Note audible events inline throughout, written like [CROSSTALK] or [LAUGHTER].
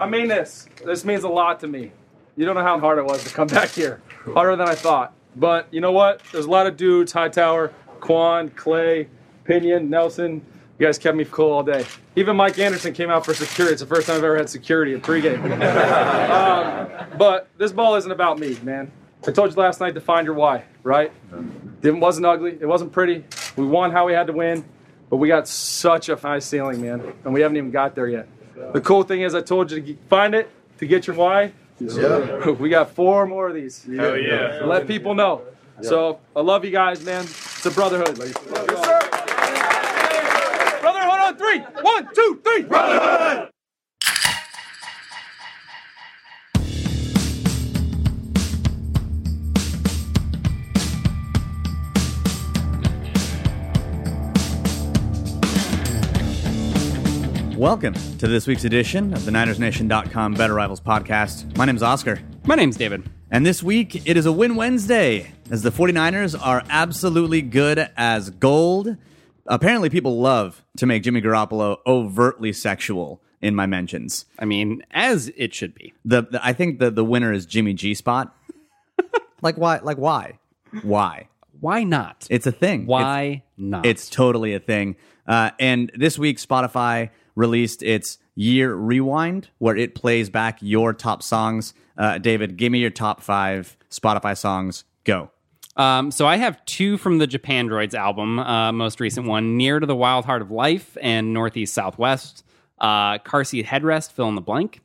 I mean this. This means a lot to me. You don't know how hard it was to come [LAUGHS] back here. Harder than I thought. But you know what? There's a lot of dudes, Hightower, Quan, Clay, Pinion, Nelson. You guys kept me cool all day. Even Mike Anderson came out for security. It's the first time I've ever had security at pregame. [LAUGHS] um, but this ball isn't about me, man. I told you last night to find your why, right? It wasn't ugly. It wasn't pretty. We won how we had to win, but we got such a high ceiling, man, and we haven't even got there yet. The cool thing is, I told you to find it to get your why. Yeah. [LAUGHS] We got four more of these. Hell yeah. Let people know. So I love you guys, man. It's a brotherhood. Yes, sir. Brotherhood on three. One, two, three. Brotherhood. Welcome to this week's edition of the NinersNation.com Better Rivals podcast. My name's Oscar. My name's David. And this week, it is a win Wednesday as the 49ers are absolutely good as gold. Apparently, people love to make Jimmy Garoppolo overtly sexual in my mentions. I mean, as it should be. The, the I think the, the winner is Jimmy G Spot. [LAUGHS] like why? Like why? Why? Why not? It's a thing. Why It's- not? It's totally a thing. Uh, and this week, Spotify released its year rewind, where it plays back your top songs. Uh, David, give me your top five Spotify songs. Go. Um, so I have two from the Japandroids album, uh, most recent one, "Near to the Wild Heart of Life" and "Northeast Southwest." Uh, "Car Seat Headrest," fill in the blank.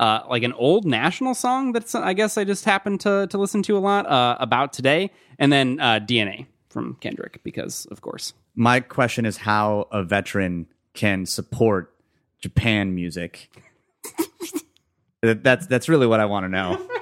Uh, like an old national song that's I guess I just happened to to listen to a lot uh, about today, and then uh, "DNA" from Kendrick because of course. My question is how a veteran can support Japan music. That- that's that's really what I want to know. [LAUGHS]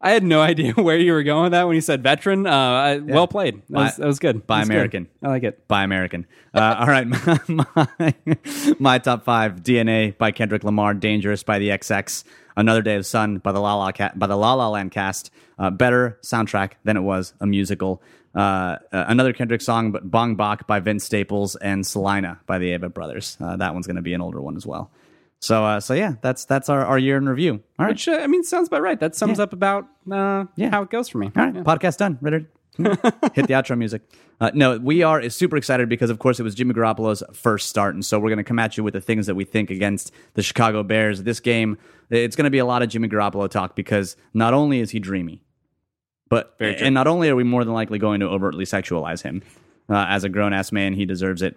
I had no [LAUGHS] idea where you were going with that when you said veteran. Uh, I, Well played. That was, that was good. buy was good. American. I like it. by American. Uh, [LAUGHS] all right, [LAUGHS] my, my, my top five: DNA by Kendrick Lamar, Dangerous by the XX, Another Day of Sun by the La La Ca- by the La La Land cast. Uh, better soundtrack than it was a musical. Uh, uh, another Kendrick song, but BagBak by Vince Staples and Salina by the Avett Brothers. Uh, that one's going to be an older one as well. So, uh, so yeah, that's that's our, our year in review. All right, Which uh, I mean sounds about right. That sums Yeah. up about uh, Yeah. how it goes for me. All right, podcast done. Ready? [LAUGHS] Hit the outro music. Uh, no, we are super excited because, of course, it was Jimmy Garoppolo's first start, and so we're going to come at you with the things that we think against the Chicago Bears. This game, it's going to be a lot of Jimmy Garoppolo talk because not only is he dreamy, but and not only are we more than likely going to overtly sexualize him uh, as a grown ass man, he deserves it.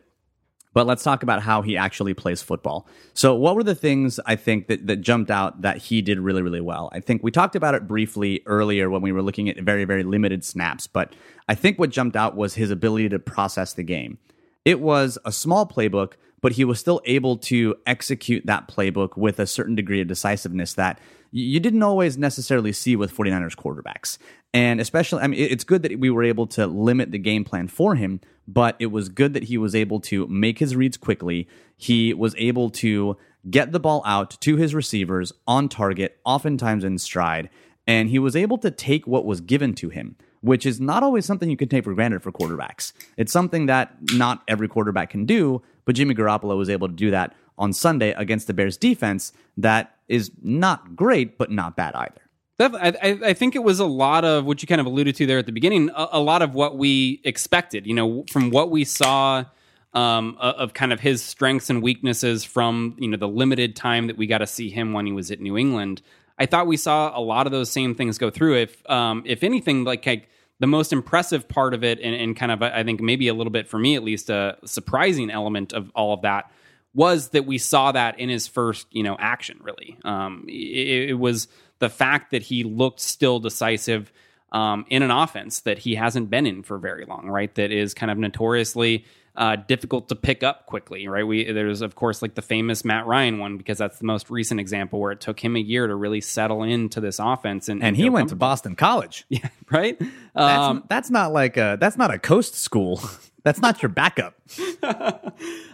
But let's talk about how he actually plays football. So, what were the things I think that, that jumped out that he did really, really well? I think we talked about it briefly earlier when we were looking at very, very limited snaps, but I think what jumped out was his ability to process the game. It was a small playbook, but he was still able to execute that playbook with a certain degree of decisiveness that you didn't always necessarily see with 49ers quarterbacks. And especially, I mean, it's good that we were able to limit the game plan for him, but it was good that he was able to make his reads quickly. He was able to get the ball out to his receivers on target, oftentimes in stride, and he was able to take what was given to him which is not always something you can take for granted for quarterbacks. It's something that not every quarterback can do, but Jimmy Garoppolo was able to do that on Sunday against the Bears defense that is not great, but not bad either. I, I think it was a lot of what you kind of alluded to there at the beginning. A, a lot of what we expected, you know, from what we saw um, of kind of his strengths and weaknesses from you know the limited time that we got to see him when he was at New England. I thought we saw a lot of those same things go through. If um, if anything, like, like the most impressive part of it, and, and kind of I think maybe a little bit for me at least, a surprising element of all of that was that we saw that in his first, you know, action. Really, um, it, it was the fact that he looked still decisive um, in an offense that he hasn't been in for very long. Right, that is kind of notoriously uh, difficult to pick up quickly. Right, we there's of course like the famous Matt Ryan one because that's the most recent example where it took him a year to really settle into this offense. And, And he went to. Boston College. [LAUGHS] Yeah, right. That's, Um, that's not like a that's not a coast school. [LAUGHS] that's not your backup. [LAUGHS]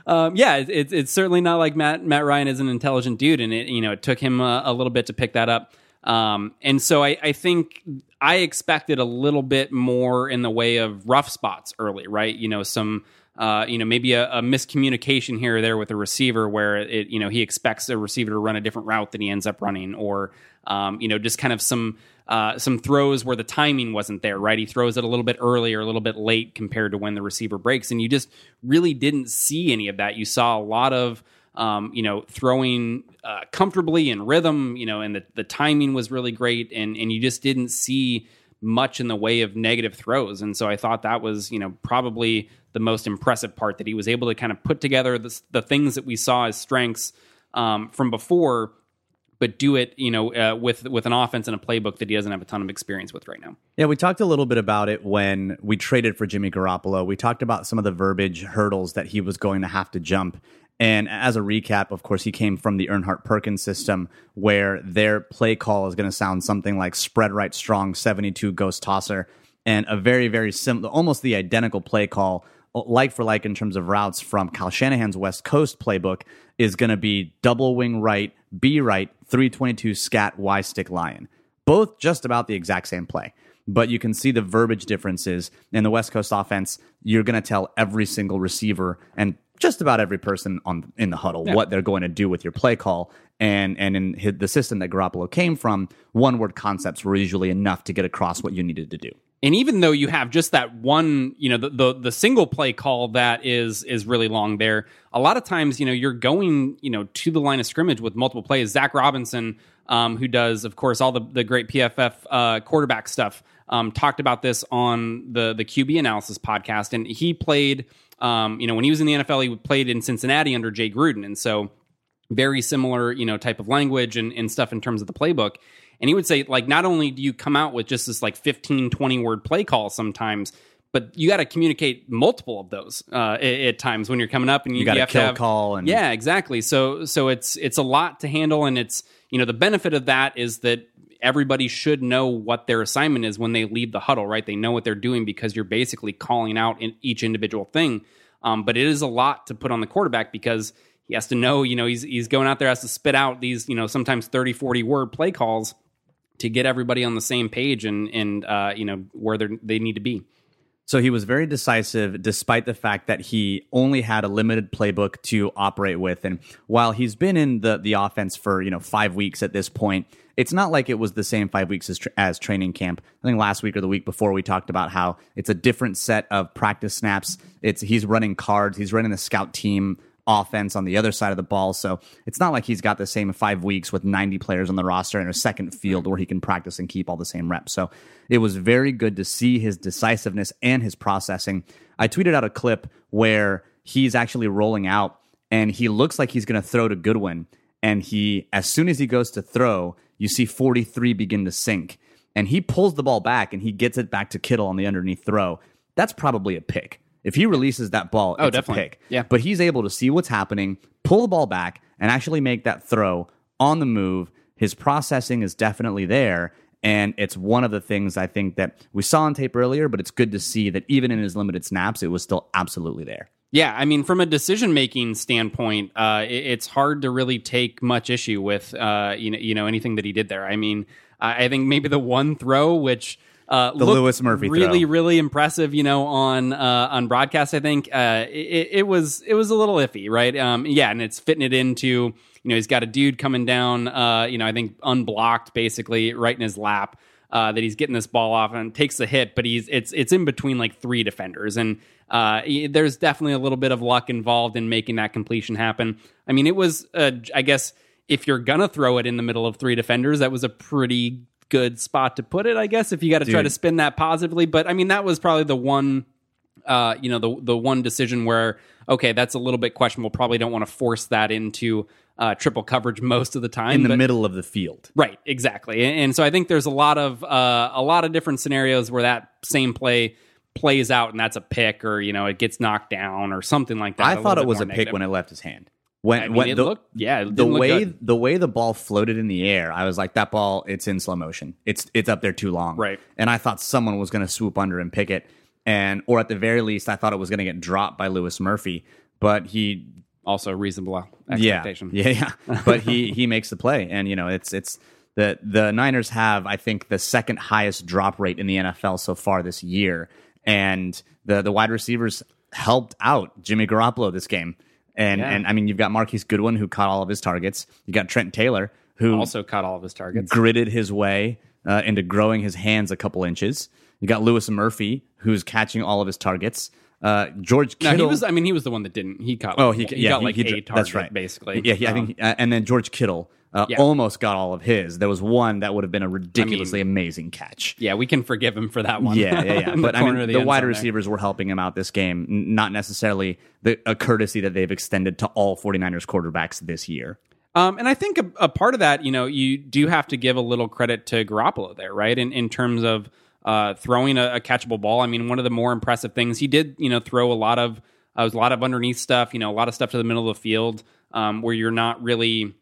um, yeah, it, it's it's certainly not like Matt Matt Ryan is an intelligent dude, and it you know it took him a, a little bit to pick that up. Um, and so I, I think I expected a little bit more in the way of rough spots early, right? You know, some uh, you know, maybe a, a, miscommunication here or there with a receiver where it, you know, he expects a receiver to run a different route than he ends up running, or um, you know, just kind of some uh, some throws where the timing wasn't there, right? He throws it a little bit early or a little bit late compared to when the receiver breaks, and you just really didn't see any of that. You saw a lot of um, you know, throwing uh, comfortably in rhythm, you know, and the, the timing was really great, and and you just didn't see much in the way of negative throws. And so I thought that was, you know, probably the most impressive part that he was able to kind of put together the, the things that we saw as strengths um, from before, but do it, you know, uh, with with an offense and a playbook that he doesn't have a ton of experience with right now. Yeah, we talked a little bit about it when we traded for Jimmy Garoppolo. We talked about some of the verbiage hurdles that he was going to have to jump. And as a recap, of course, he came from the Erhardt Perkins system where their play call is going to sound something like spread right strong 72 ghost tosser and a very, very simple, almost the identical play call, like for like in terms of routes from Kyle Shanahan's West Coast playbook, is going to be double wing right, B right, 322 scat, Y stick lion. Both just about the exact same play but you can see the verbiage differences in the West Coast offense. You're going to tell every single receiver and just about every person on in the huddle yeah. what they're going to do with your play call. And and in the system that Garoppolo came from, one word concepts were usually enough to get across what you needed to do. And even though you have just that one, you know, the, the, the single play call that is is really long there, a lot of times, you know, you're going, you know, to the line of scrimmage with multiple plays. Zac Robinson, um, who does, of course, all the the great PFF uh, quarterback stuff, um, talked about this on the the QB analysis podcast, and he played um, you know, when he was in the NFL, he played in Cincinnati under Jay Gruden, and so very similar, you know, type of language and, and stuff in terms of the playbook. And he would say, like, not only do you come out with just this like 15, 20 word play call sometimes, but you got to communicate multiple of those uh, at, at, times when you're coming up, and you, you got to kill have, call and yeah, exactly. So so it's it's a lot to handle, and it's you know the benefit of that is that everybody should know what their assignment is when they leave the huddle, right? They know what they're doing because you're basically calling out in each individual thing. Um, but it is a lot to put on the quarterback because he has to know, you know, he's he's going out there has to spit out these, you know, sometimes 30, 40 word play calls to get everybody on the same page and and uh, you know where they they need to be. So he was very decisive despite the fact that he only had a limited playbook to operate with. And while he's been in the, the offense for, you know, five weeks at this point, it's not like it was the same five weeks as, tra- as training camp. I think last week or the week before we talked about how it's a different set of practice snaps. It's he's running cards, he's running the scout team offense on the other side of the ball. So it's not like he's got the same five weeks with 90 players on the roster and a second field where he can practice and keep all the same reps. So it was very good to see his decisiveness and his processing. I tweeted out a clip where he's actually rolling out and he looks like he's going to throw to Goodwin. And he, as soon as he goes to throw, you see 43 begin to sink. And he pulls the ball back and he gets it back to Kittle on the underneath throw. That's probably a pick. If he releases that ball, oh, it's definitely. a pick. Yeah. But he's able to see what's happening, pull the ball back, and actually make that throw on the move. His processing is definitely there. And it's one of the things I think that we saw on tape earlier, but it's good to see that even in his limited snaps, it was still absolutely there. Yeah, I mean, from a decision making standpoint, uh, it, it's hard to really take much issue with uh, you know you know anything that he did there. I mean, I think maybe the one throw which uh, the Louis Murphy really, throw. really impressive. You know, on uh, on broadcast, I think uh, it, it, was it was a little iffy, right? Um, yeah, and it's fitting it into you know he's got a dude coming down, uh, you know, I think unblocked, basically right in his lap. Uh, that he's getting this ball off and takes the hit, but he's it's it's in between like three defenders, and uh, there's definitely a little bit of luck involved in making that completion happen. I mean, it was, uh, I guess, if you're gonna throw it in the middle of three defenders, that was a pretty good spot to put it, I guess, if you got to try to spin that positively. But I mean, that was probably the one, uh, you know, the the one decision where okay, that's a little bit questionable. Probably don't want to force that into uh, triple coverage most of the time in the but, middle of the field. Right, exactly. And, and, so I think there's a lot of uh, a lot of different scenarios where that same play plays out and that's a pick or you know it gets knocked down or something like that. I thought it was a negative. pick when it left his hand. When, I mean, when it the, looked, yeah, the way the way the ball floated in the air, I was like, that ball, it's in slow motion. It's it's up there too long, right? And I thought someone was going to swoop under and pick it, and or at the very least, I thought it was going to get dropped by Louis Murphy, but he also reasonable expectation. Yeah, yeah, yeah. [LAUGHS] but he he makes the play, and you know, it's it's the the Niners have, I think, the second highest drop rate in the NFL so far this year, and the the wide receivers helped out Jimmy Garoppolo this game. And Yeah. and I mean, you've got Marquise Goodwin who caught all of his targets. You got Trent Taylor who Also caught all of his targets. gritted his way uh, into growing his hands a couple inches. You got Louis Murphy who's catching all of his targets. Uh, George No, Kittle. he was. I mean, he was the one that didn't. He caught. Oh, he, he yeah, got he- like he- a target. That's right, basically. Yeah, he, I think, uh, and then George Kittle uh, Yeah. almost got all of his. There was one that would have been a ridiculously amazing catch. Yeah, we can forgive him for that one. Yeah, yeah, yeah. [LAUGHS] The but I mean, of the, wide zone there. receivers were helping him out this game, not necessarily the, a courtesy that they've extended to all 49ers quarterbacks this year. Um, and I think a, a part of that, you know, you do have to give a little credit to Garoppolo there, right? In in terms of uh, throwing a, a catchable ball. I mean, one of the more impressive things he did, you know, throw a lot of uh, was a lot of underneath stuff, you know, a lot of stuff to the middle of the field um, where you're not really,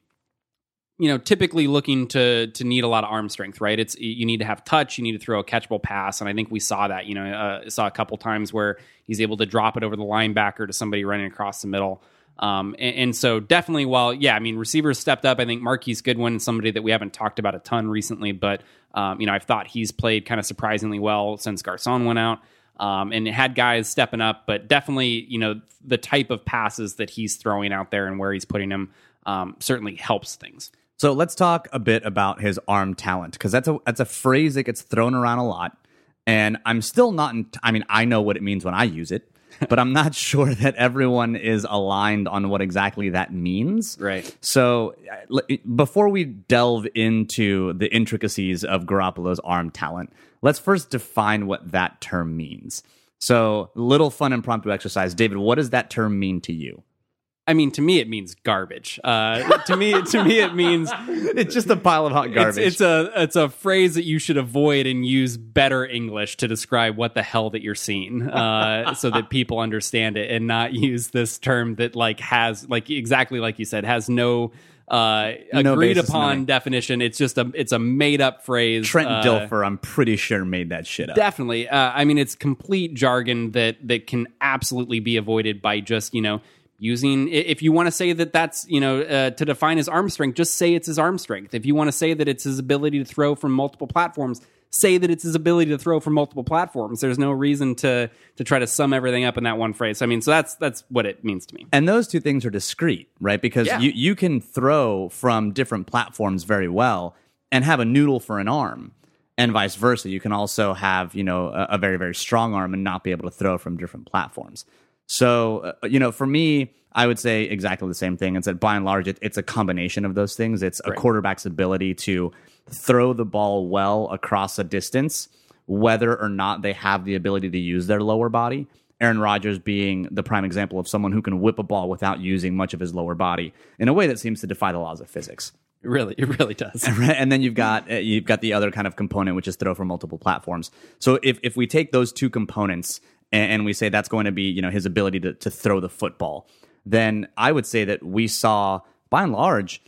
you know, typically looking to to need a lot of arm strength, right? It's you need to have touch, you need to throw a catchable pass, and I think we saw that. You know, uh, saw a couple times where he's able to drop it over the linebacker to somebody running across the middle. Um, and, and so definitely, while yeah, I mean, receivers stepped up. I think Marquise Goodwin, is somebody that we haven't talked about a ton recently, but um, you know, I've thought he's played kind of surprisingly well since Garcon went out. Um, and had guys stepping up, but definitely, you know, the type of passes that he's throwing out there and where he's putting them um, certainly helps things. So let's talk a bit about his arm talent because that's a that's a phrase that gets thrown around a lot, and I'm still not. In, I mean, I know what it means when I use it, [LAUGHS] but I'm not sure that everyone is aligned on what exactly that means. Right. So uh, l- before we delve into the intricacies of Garoppolo's arm talent, let's first define what that term means. So, little fun impromptu exercise, David. What does that term mean to you? I mean, to me, it means garbage. Uh, to me, to me, it means [LAUGHS] It's just a pile of hot garbage. It's, it's a it's a phrase that you should avoid and use better English to describe what the hell that you're seeing, uh, [LAUGHS] so that people understand it, and not use this term that like has like exactly like you said has no uh, No agreed upon definition. It's just a it's a made up phrase. Trent uh, Dilfer, I'm pretty sure, made that shit up. Definitely. Uh, I mean, it's complete jargon that that can absolutely be avoided by just you know using. If you want to say that that's you know uh, to define his arm strength, just say it's his arm strength. If you want to say that it's his ability to throw from multiple platforms, say that it's his ability to throw from multiple platforms. There's no reason to to try to sum everything up in that one phrase. I mean, so that's that's what it means to me. and those two things are discrete, right? Because Yeah. you, you can throw from different platforms very well and have a noodle for an arm. And vice versa. You can also have, you know, a, a very, very strong arm and not be able to throw from different platforms. So, uh, you know, for me, I would say exactly the same thing. It's that by and large, it, it's a combination of those things. It's a Right. quarterback's ability to throw the ball well across a distance, whether or not they have the ability to use their lower body. Aaron Rodgers being the prime example of someone who can whip a ball without using much of his lower body in a way that seems to defy the laws of physics. It really, it really does. [LAUGHS] And then you've got uh, you've got the other kind of component, which is throw from multiple platforms. So if if we take those two components and, and we say that's going to be you know his ability to to throw the football, then I would say that we saw by and large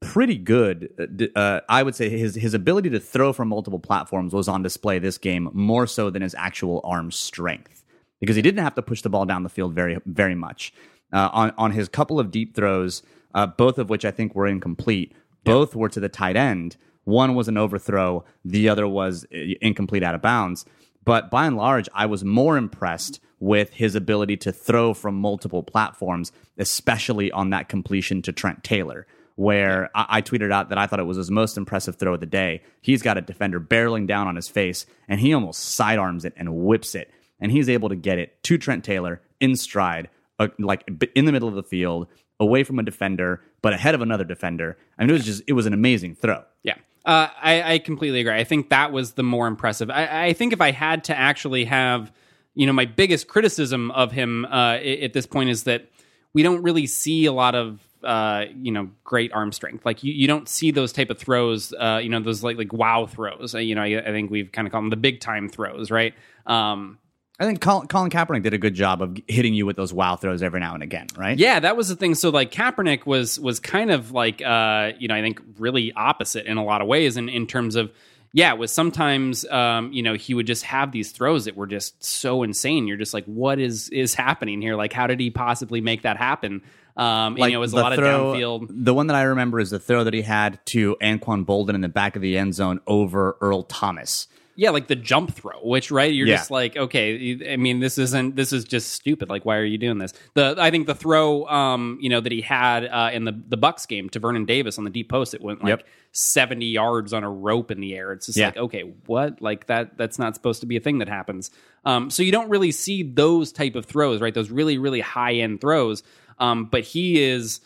pretty good. uh, Uh, I would say his his ability to throw from multiple platforms was on display this game more so than his actual arm strength because he didn't have to push the ball down the field very very much. Uh, on on his couple of deep throws, uh, both of which I think were incomplete, both were to the tight end. One was an overthrow, the other was uh, incomplete out of bounds. But by and large, I was more impressed with his ability to throw from multiple platforms, especially on that completion to Trent Taylor where I, I tweeted out that I thought it was his most impressive throw of the day. He's got a defender barreling down on his face, and he almost sidearms it and whips it, and he's able to get it to Trent Taylor in stride, uh, like in the middle of the field, away from a defender, but ahead of another defender. I mean, it was just it was an amazing throw. Yeah. Uh, I, I completely agree. I think that was the more impressive. I, I think if I had to actually have, you know, my biggest criticism of him uh, at this point is that we don't really see a lot of, uh, you know, great arm strength. Like you, you don't see those type of throws. Uh, you know, those like like wow throws. Uh, you know, I, I think we've kind of called them the big time throws, right? Um, I think Colin, Colin Kaepernick did a good job of hitting you with those wow throws every now and again, right? Yeah, that was the thing. So like Kaepernick was was kind of like uh, you know, I think really opposite in a lot of ways in, in terms of yeah, it was sometimes um, you know, he would just have these throws that were just so insane. You're just like, what is is happening here? Like how did he possibly make that happen? Um, and, you know, it was a lot throw- of downfield. The one that I remember is the throw that he had to Anquan Boldin in the back of the end zone over Earl Thomas, Yeah, like the jump throw, which right, you're Yeah. just like, okay, I mean, this isn't, this is just stupid. Like, why are you doing this? The I think the throw, um, you know, that he had uh, in the the Bucks game to Vernon Davis on the deep post, it went like Yep. 70 yards on a rope in the air. It's just Yeah. like, okay, what? Like that? That's not supposed to be a thing that happens. Um, so you don't really see those type of throws, right? Those really, really high end throws. Um, but he is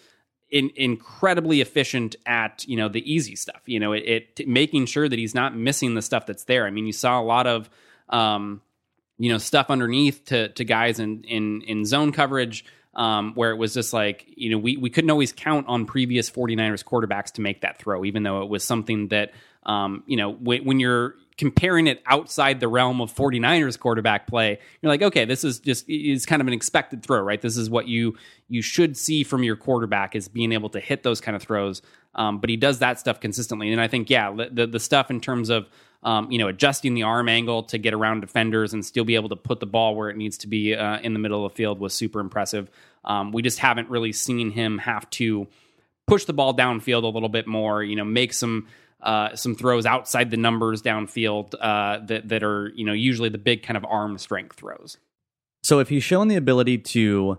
in, incredibly efficient at you know the easy stuff. You know, it, it making sure that he's not missing the stuff that's there. I mean, you saw a lot of um, you know stuff underneath to to guys in in in zone coverage. Um, where it was just like, you know, we, we couldn't always count on previous 49ers quarterbacks to make that throw, even though it was something that, um, you know, when, when you're comparing it outside the realm of 49ers quarterback play, you're like, okay, this is just is kind of an expected throw, right? This is what you you should see from your quarterback is being able to hit those kind of throws. Um, but he does that stuff consistently, and I think yeah, the the, stuff in terms of um, you know adjusting the arm angle to get around defenders and still be able to put the ball where it needs to be uh, in the middle of the field was super impressive. Um, we just haven't really seen him have to push the ball downfield a little bit more. You know, make some uh, some throws outside the numbers downfield uh, that that are you know usually the big kind of arm strength throws. So if he's shown the ability to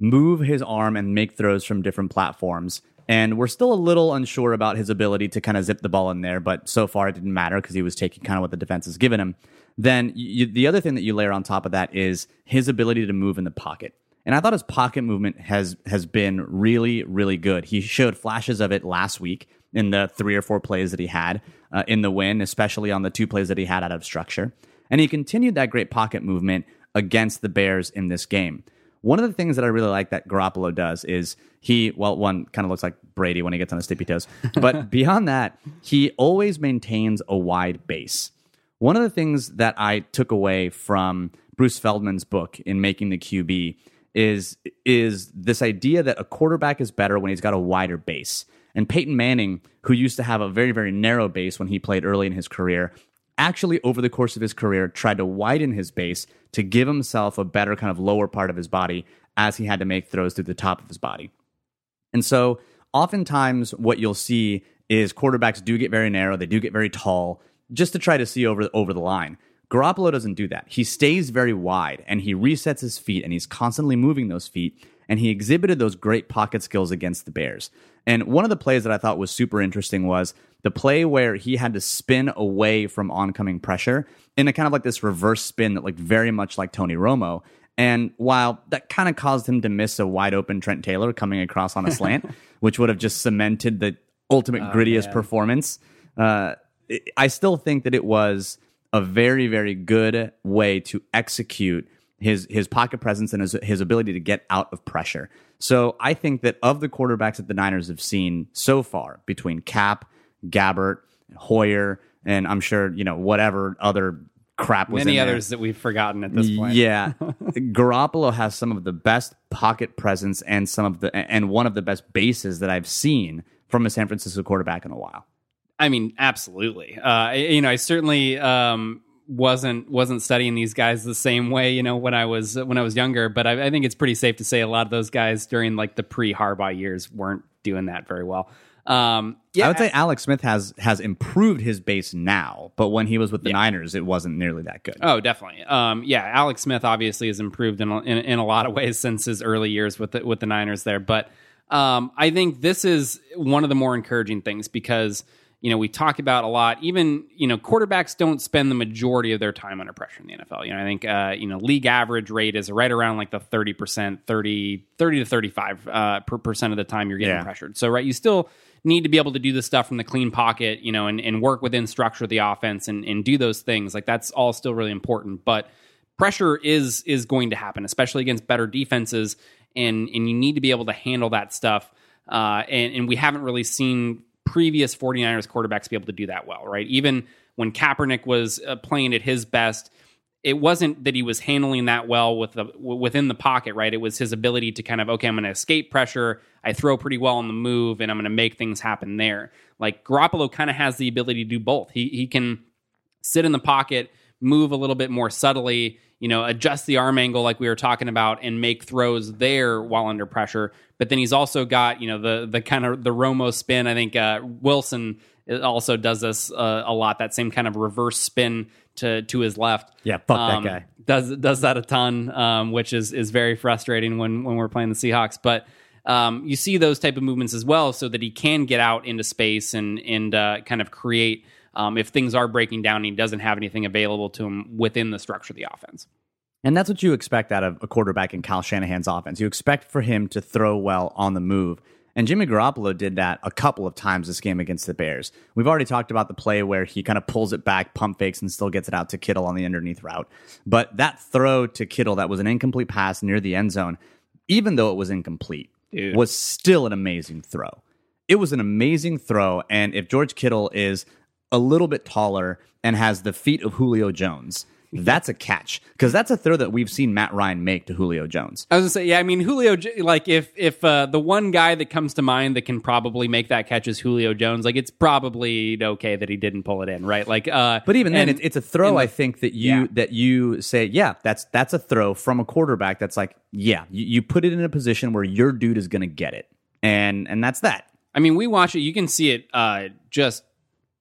move his arm and make throws from different platforms, and we're still a little unsure about his ability to kind of zip the ball in there, but so far it didn't matter because he was taking kind of what the defense has given him. Then you, the other thing that you layer on top of that is his ability to move in the pocket. And I thought his pocket movement has has been really really good. He showed flashes of it last week in the three or four plays that he had uh, in the win, especially on the two plays that he had out of structure. And he continued that great pocket movement against the Bears in this game. One of the things that I really like that Garoppolo does is he, well, one kind of looks like Brady when he gets on his tippy toes, [LAUGHS] but beyond that, he always maintains a wide base. One of the things that I took away from Bruce Feldman's book in Making the QB is is this idea that a quarterback is better when he's got a wider base. And Peyton Manning, who used to have a very very narrow base when he played early in his career, actually over the course of his career tried to widen his base to give himself a better kind of lower part of his body as he had to make throws through the top of his body. And so oftentimes what you'll see is quarterbacks do get very narrow, they do get very tall just to try to see over over the line. Garoppolo doesn't do that. He stays very wide and he resets his feet and he's constantly moving those feet and he exhibited those great pocket skills against the Bears. And one of the plays that I thought was super interesting was the play where he had to spin away from oncoming pressure in a kind of like this reverse spin that looked very much like Tony Romo. And while that kind of caused him to miss a wide open Trent Taylor coming across on a [LAUGHS] slant, which would have just cemented the ultimate grittiest performance, uh, it- I still think that it was a very, very good way to execute his his pocket presence and his, his ability to get out of pressure. So I think that of the quarterbacks that the Niners have seen so far, between Cap, Gabbert, Hoyer, and I'm sure you know whatever other crap was Many in there. others that we've forgotten at this point. Yeah, [LAUGHS] Garoppolo has some of the best pocket presence and some of the and one of the best bases that I've seen from a San Francisco quarterback in a while. I mean, absolutely. Uh, you know, I certainly um, wasn't wasn't studying these guys the same way. You know, when I was when I was younger, but I, I think it's pretty safe to say a lot of those guys during like the pre Harbaugh years weren't doing that very well. Um, yeah, I would say Alex Smith has has improved his base now, but when he was with the Niners, it wasn't nearly that good. Oh, definitely. Um, yeah, Alex Smith obviously has improved in a, in, in a lot of ways since his early years with the, with the Niners there. But um, I think this is one of the more encouraging things because you know we talk about a lot. Even you know quarterbacks don't spend the majority of their time under pressure in the NFL. You know, I think uh, you know league average rate is right around like the thirty percent, 30, 30 to thirty five uh, per percent of the time you're getting Yeah. pressured. So right, you still need to be able to do this stuff from the clean pocket, you know, and, and work within structure of the offense and, and do those things. Like that's all still really important. But pressure is is going to happen, especially against better defenses, and and you need to be able to handle that stuff. Uh, and, and we haven't really seen previous 49ers quarterbacks be able to do that well, right? Even when Kaepernick was uh, playing at his best, it wasn't that he was handling that well with the within the pocket, right? It was his ability to kind of okay, I'm going to escape pressure. I throw pretty well on the move, and I'm going to make things happen there. Like Garoppolo kind of has the ability to do both. He he can sit in the pocket, move a little bit more subtly, you know, adjust the arm angle like we were talking about, and make throws there while under pressure. But then he's also got you know the the kind of the Romo spin. I think uh, Wilson also does this uh, a lot. That same kind of reverse spin to to his left. Yeah, fuck that Um, guy. Does does that a ton, um, which is is very frustrating when when we're playing the Seahawks. But um, you see those type of movements as well, so that he can get out into space and and uh, kind of create. Um, if things are breaking down, and he doesn't have anything available to him within the structure of the offense. And that's what you expect out of a quarterback in Kyle Shanahan's offense. You expect for him to throw well on the move. And Jimmy Garoppolo did that a couple of times this game against the Bears. We've already talked about the play where he kind of pulls it back, pump fakes, and still gets it out to Kittle on the underneath route. But that throw to Kittle that was an incomplete pass near the end zone, even though it was incomplete, Dude. was still an amazing throw. It was an amazing throw. And if George Kittle is a little bit taller and has the feet of Julio Jones, that's a catch because that's a throw that we've seen Matt Ryan make to Julio Jones. I was gonna say, yeah. I mean, Julio. Like, if if uh, the one guy that comes to mind that can probably make that catch is Julio Jones, like it's probably okay that he didn't pull it in, right? Like, uh, But even then, and- it's, it's a throw. and I think that you Yeah. that you say, yeah, that's that's a throw from a quarterback. That's like, yeah, you, you put it in a position where your dude is to get it, and and that's that. I mean, we watch it. You can see it uh, just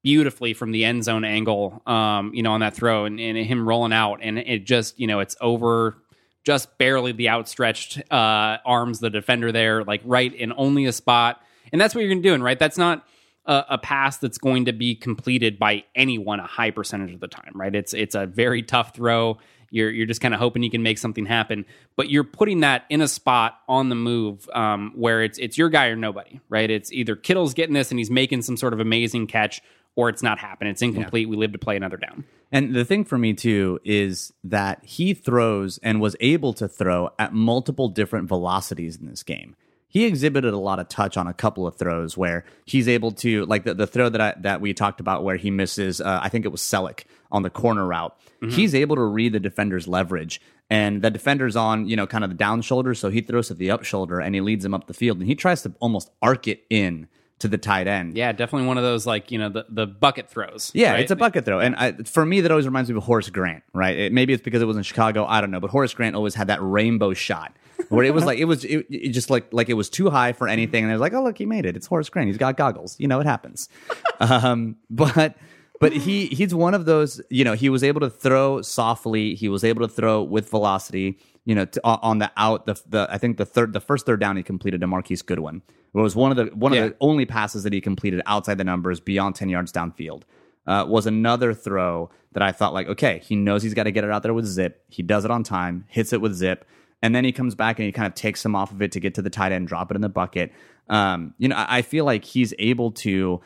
beautifully from the end zone angle, um, you know, on that throw and, and him rolling out, and it just, you know, it's over just barely the outstretched uh, arms, the defender there, like right in only a spot, and that's what you're going to doing, right? That's not a, a pass that's going to be completed by anyone a high percentage of the time, right? It's it's a very tough throw. You're you're just kind of hoping you can make something happen, but you're putting that in a spot on the move um, where it's it's your guy or nobody, right? It's either Kittle's getting this and he's making some sort of amazing catch, or it's not happening. It's incomplete. We live to play another down. And the thing for me too is that he throws and was able to throw at multiple different velocities in this game. He exhibited a lot of touch on a couple of throws where he's able to, like the, the throw that I, that we talked about where he misses, uh, I think it was Celek on the corner route. He's able to read the defender's leverage, and the defender's on, you know, kind of the down shoulder, so he throws at the up shoulder and he leads him up the field, and he tries to almost arc it in to the tight end. Yeah, definitely one of those like you know the the bucket throws. Yeah, right? it's a bucket throw, and I, for me, that always reminds me of Horace Grant. Right? It, maybe it's because it was in Chicago. I don't know, but Horace Grant always had that rainbow shot where it was like it was it, it just like like it was too high for anything, and it was like, oh look, he made it. It's Horace Grant. He's got goggles. You know, it happens. [LAUGHS] um, but but he he's one of those. You know, he was able to throw softly. He was able to throw with velocity. You know, on the out the the I think the third the first third down he completed to Marquise Goodwin. It was one of the one Yeah. of the only passes that he completed outside the numbers beyond 10 yards downfield uh, was another throw that I thought like, okay, he knows he's got to get it out there with zip. He does it on time, hits it with zip, and then he comes back and he kind of takes him off of it to get to the tight end, drop it in the bucket. Um, you know, I, I feel like he's able to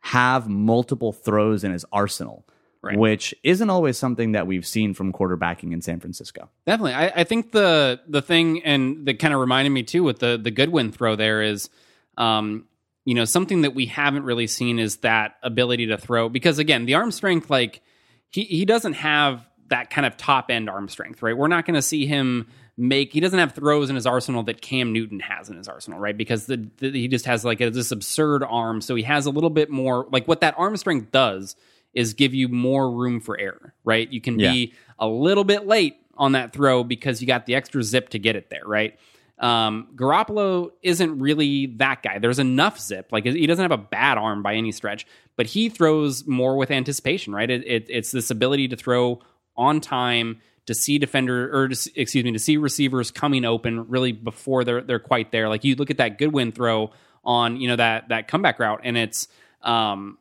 have multiple throws in his arsenal, Right. which isn't always something that we've seen from quarterbacking in San Francisco. Definitely. I, I think the the thing and that kind of reminded me too with the the Goodwin throw there is um you know something that we haven't really seen is that ability to throw because again the arm strength like he he doesn't have that kind of top end arm strength right we're not going to see him make he doesn't have throws in his arsenal that Cam Newton has in his arsenal right because the, the he just has like a, this absurd arm so he has a little bit more like what that arm strength does is give you more room for error right you can be a little bit late on that throw because you got the extra zip to get it there right um, Garoppolo isn't really that guy. There's enough zip. Like he doesn't have a bad arm by any stretch, but he throws more with anticipation, right? It, it, it's this ability to throw on time to see defender or to, excuse me to see receivers coming open really before they're they're quite there. Like you look at that Goodwin throw on you know that that comeback route, and it's um,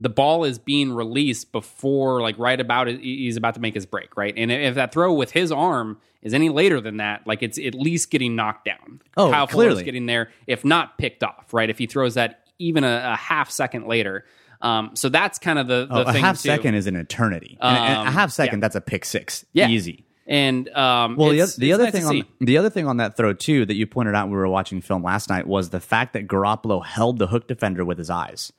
the ball is being released before like right about it he's about to make his break right and if that throw with his arm is any later than that like it's at least getting knocked down Oh, Kyle Fuller's clearly. getting there if not picked off right if he throws that even a, a half second later um, so that's kind of the, the Oh, a half too. second is an eternity. And a- and a Um, half second, yeah. that's a pick six. Yeah. Easy. and um, Well, the, the other nice thing on the other thing on that throw too that you pointed out when we were watching film last night was the fact that Garoppolo held the hook defender with his eyes.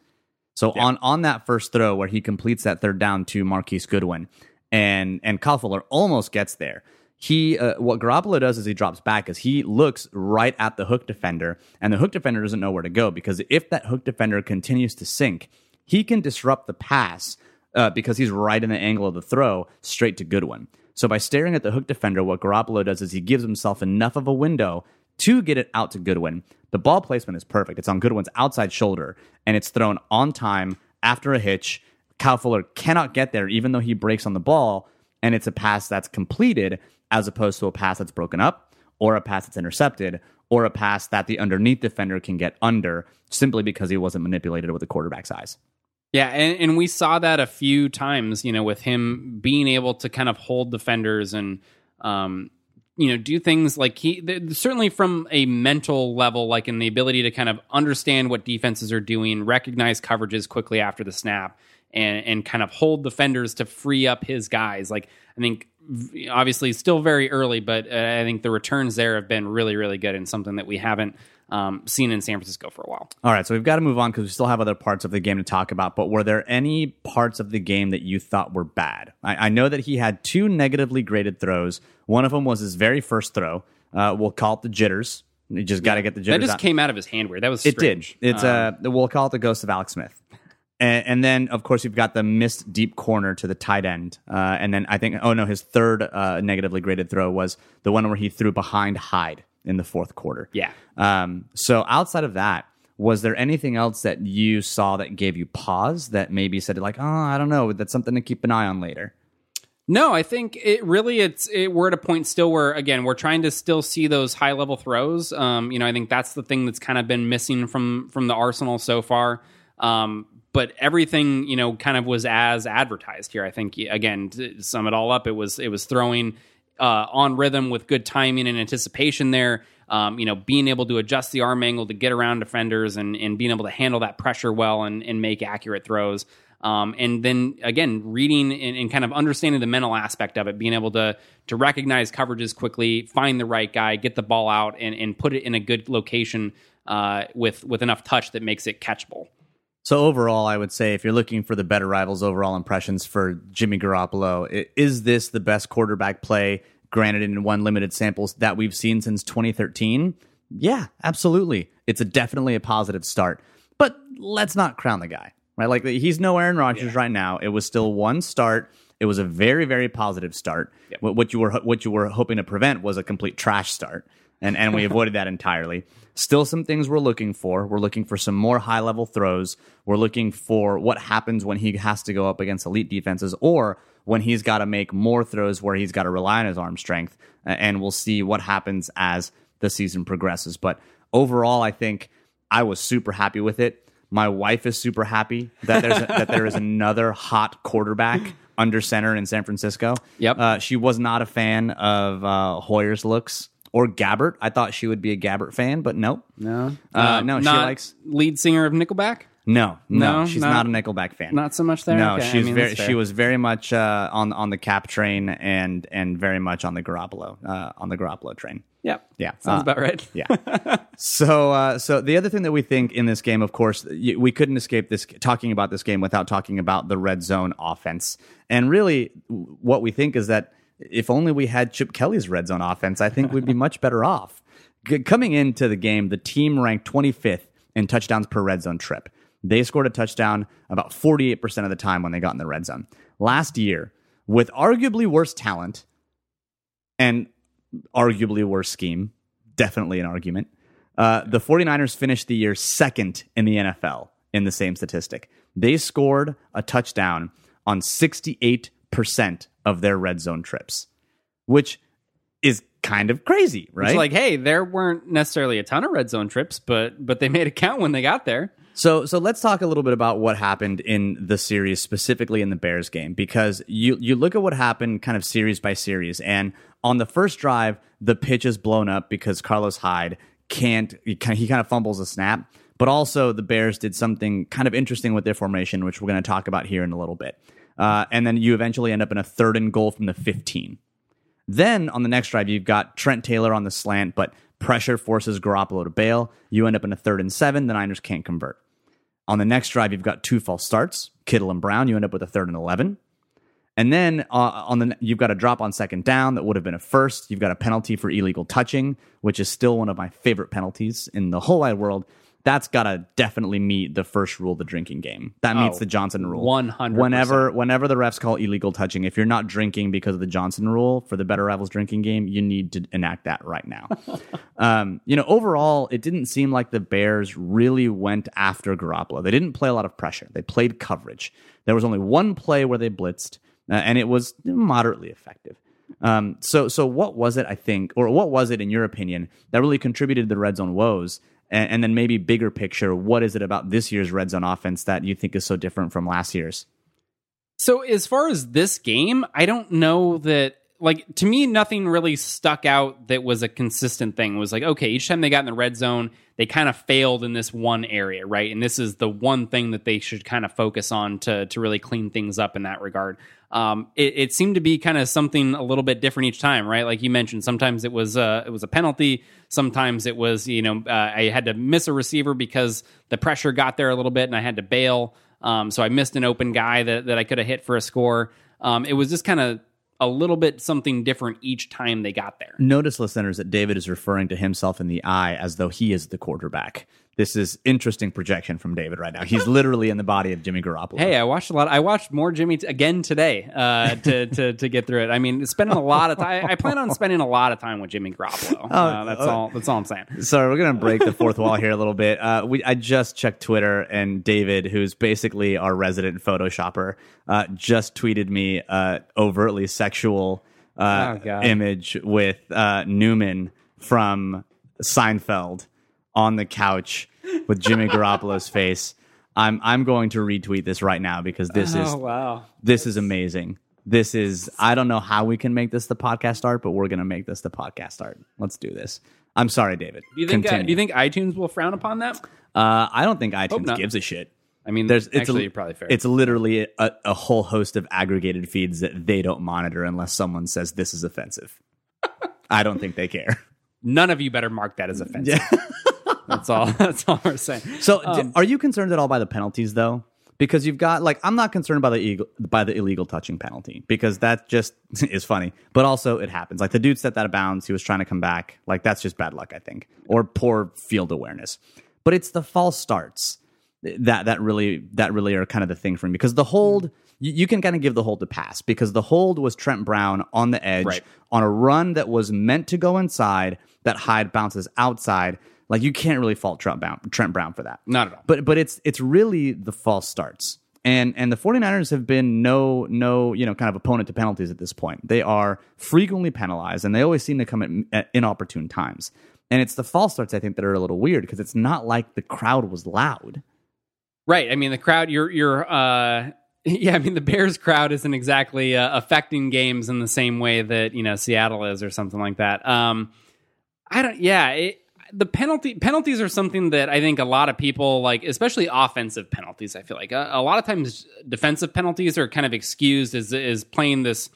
So on on that first throw where he completes that third down to Marquise Goodwin, and and Kyle almost gets there. He uh, what Garoppolo does is he drops back is he looks right at the hook defender, and the hook defender doesn't know where to go because if that hook defender continues to sink, he can disrupt the pass uh, because he's right in the angle of the throw straight to Goodwin. So by staring at the hook defender, what Garoppolo does is he gives himself enough of a window to get it out to Goodwin. The ball placement is perfect. It's on Goodwin's outside shoulder, and it's thrown on time after a hitch. Kyle Fuller cannot get there, even though he breaks on the ball, and it's a pass that's completed as opposed to a pass that's broken up or a pass that's intercepted or a pass that the underneath defender can get under simply because he wasn't manipulated with the quarterback's eyes. Yeah, and, and we saw that a few times, you know, with him being able to kind of hold defenders and, um, you know, do things like he th- certainly from a mental level, like in the ability to kind of understand what defenses are doing, recognize coverages quickly after the snap, and and kind of hold the defenders to free up his guys. Like I think obviously still very early, but uh, I think the returns there have been really really good and something that we haven't um, seen in San Francisco for a while. All right, so we've got to move on because we still have other parts of the game to talk about. But were there any parts of the game that you thought were bad? I, I know that he had two negatively graded throws. One of them was his very first throw. Uh, we'll call it the jitters. You just got to get the jitters. That just out. came out of his hand weird. That was It did. It's Um, uh, we'll call it the ghost of Alex Smith. And, and then, of course, you've got the missed deep corner to the tight end. Uh, and then I think, oh no, his third uh, negatively graded throw was the one where he threw behind Hyde in the fourth quarter. Yeah. Um, so outside of that, was there anything else that you saw that gave you pause that maybe said like, oh, I don't know, that's something to keep an eye on later? No, I think it really it's it, we're at a point still where again we're trying to still see those high level throws. Um, you know, I think that's the thing that's kind of been missing from from the Arsenal so far. Um, but everything you know kind of was as advertised here. I think again to sum it all up, it was it was throwing uh, on rhythm with good timing and anticipation there. Um, you know, being able to adjust the arm angle to get around defenders and, and being able to handle that pressure well and, and make accurate throws. Um, and then again, reading and, and kind of understanding the mental aspect of it, being able to to recognize coverages quickly, find the right guy, get the ball out, and, and put it in a good location uh, with with enough touch that makes it catchable. So overall, I would say if you're looking for the better rivals overall impressions for Jimmy Garoppolo, is this the best quarterback play, granted in one limited samples, that we've seen since 2013? Yeah, absolutely. It's a definitely a positive start. But let's not crown the guy, right? Like he's no Aaron Rodgers right now. It was still one start. It was a very, very positive start. What, what you were what you were hoping to prevent was a complete trash start, and and we avoided that entirely. Still, some things we're looking for. We're looking for some more high level throws. We're looking for what happens when he has to go up against elite defenses, or when he's got to make more throws where he's got to rely on his arm strength. And we'll see what happens as the season progresses. But overall, I think I was super happy with it. My wife is super happy that there's a, that there is another hot quarterback under center in San Francisco. Yep. Uh, she was not a fan of uh, Hoyer's looks or Gabbert. I thought she would be a Gabbert fan, but nope. No, Uh, no, she not likes- lead singer of Nickelback. No, no, No, she's not- not, a Nickelback fan. Not so much there. No, Okay, I she's mean, very. that's fair. She was very much uh, on on the Cap train and and very much on the Garoppolo uh, on the Garoppolo train. Yep. Yeah, Sounds uh, about right. Yeah. [LAUGHS] so, uh, so the other thing that we think in this game, of course, y- we couldn't escape this talking about this game without talking about the red zone offense. And really, w- what we think is that if only we had Chip Kelly's red zone offense, I think we'd be much better off. Coming into the game, the team ranked 25th in touchdowns per red zone trip. They scored a touchdown about 48% of the time when they got in the red zone. Last year, with arguably worse talent and arguably worse scheme, definitely an argument. Uh, the 49ers finished the year second in the NFL in the same statistic. They scored a touchdown on 68% of their red zone trips, which is kind of crazy, right? It's like, hey, there weren't necessarily a ton of red zone trips, but but they made it count when they got there. So, so let's talk a little bit about what happened in the series, specifically in the Bears game, because you you look at what happened kind of series by series, and on the first drive, the pitch is blown up because Carlos Hyde can't he kind of, he kind of fumbles a snap, but also the Bears did something kind of interesting with their formation, which we're going to talk about here in a little bit, uh, and then you eventually end up in a third and goal from the 15. Then on the next drive, you've got Trent Taylor on the slant, but pressure forces Garoppolo to bail. You end up in a third and seven. The Niners can't convert. On the next drive, you've got two false starts, Kittle and Brown. You end up with a third and 11. And then uh, on the you've got a drop on second down that would have been a first. You've got a penalty for illegal touching, which is still one of my favorite penalties in the whole wide world. That's gotta definitely meet the first rule of the drinking game. That meets Oh, the Johnson rule. 100%. Whenever whenever the refs call illegal touching, if you're not drinking because of the Johnson rule for the better rivals drinking game, you need to enact that right now. [LAUGHS] um, you know, overall, it didn't seem like the Bears really went after Garoppolo. They didn't play a lot of pressure. They played coverage. There was only one play where they blitzed, uh, and it was moderately effective. Um, so, so what was it? I think, or what was it in your opinion that really contributed to the red zone woes? And, and then maybe bigger picture, what is it about this year's red zone offense that you think is so different from last year's? So as far as this game, I don't know that like to me nothing really stuck out that was a consistent thing. It was like okay, each time they got in the red zone, they kind of failed in this one area, right? And this is the one thing that they should kind of focus on to to really clean things up in that regard. Um, it, it seemed to be kind of something a little bit different each time, right? Like you mentioned, sometimes it was uh, it was a penalty, sometimes it was you know uh, I had to miss a receiver because the pressure got there a little bit and I had to bail. Um, so I missed an open guy that, that I could have hit for a score. Um, it was just kind of a little bit something different each time they got there. Notice, listeners, that David is referring to himself in the I as though he is the quarterback. This is interesting projection from David right now. He's literally in the body of Jimmy Garoppolo. Hey, I watched a lot. I watched more Jimmy t- again today uh, [LAUGHS] to, to to get through it. I mean, spending a lot of time. I plan on spending a lot of time with Jimmy Garoppolo. [LAUGHS] Uh, that's all. That's all I'm saying. Sorry, we're gonna break the fourth wall here a little bit. [LAUGHS] Uh, we I just checked Twitter, and David, who's basically our resident photoshopper, uh, just tweeted me uh, overtly sexual uh, Oh, image with uh, Newman from Seinfeld on the couch with Jimmy Garoppolo's [LAUGHS] face. I'm I'm going to retweet this right now because this is Oh wow. this is amazing. This is I don't know how we can make this the podcast art, but we're gonna make this the podcast art. Let's do this. I'm sorry, David. Do you think? Uh, Continue. do you think iTunes will frown upon that? Uh, I don't think iTunes gives a shit. I mean, There's it's actually a, probably fair. It's literally a, a whole host of aggregated feeds that they don't monitor unless someone says this is offensive. [LAUGHS] I don't think they care. None of you better mark that as offensive. [LAUGHS] That's all. [LAUGHS] That's all we're saying. So, Um, are you concerned at all by the penalties, though? Because you've got like I'm not concerned by the illegal, by the illegal touching penalty because that just [LAUGHS] is funny. But also it happens. Like the dude stepped out of bounds. He was trying to come back. Like that's just bad luck, I think, or poor field awareness. But it's the false starts that that really that really are kind of the thing for me because the hold you, you can kind of give the hold to pass because the hold was Trent Brown on the edge Right. on a run that was meant to go inside that Hyde bounces outside. Like you can't really fault Trent Brown, Trent Brown for that. Not at all. But but it's it's really the false starts. And and the 49ers have been no no, you know, kind of opponent to penalties at this point. They are frequently penalized and they always seem to come at, at inopportune times. And it's the false starts I think that are a little weird because it's not like the crowd was loud. Right. I mean, the crowd. You're. You're. Uh, [LAUGHS] yeah. I mean, the Bears crowd isn't exactly uh, affecting games in the same way that you know Seattle is or something like that. Um, I don't. Yeah. It, the penalty penalties are something that I think a lot of people like, especially offensive penalties. I feel like a, a lot of times defensive penalties are kind of excused as is playing this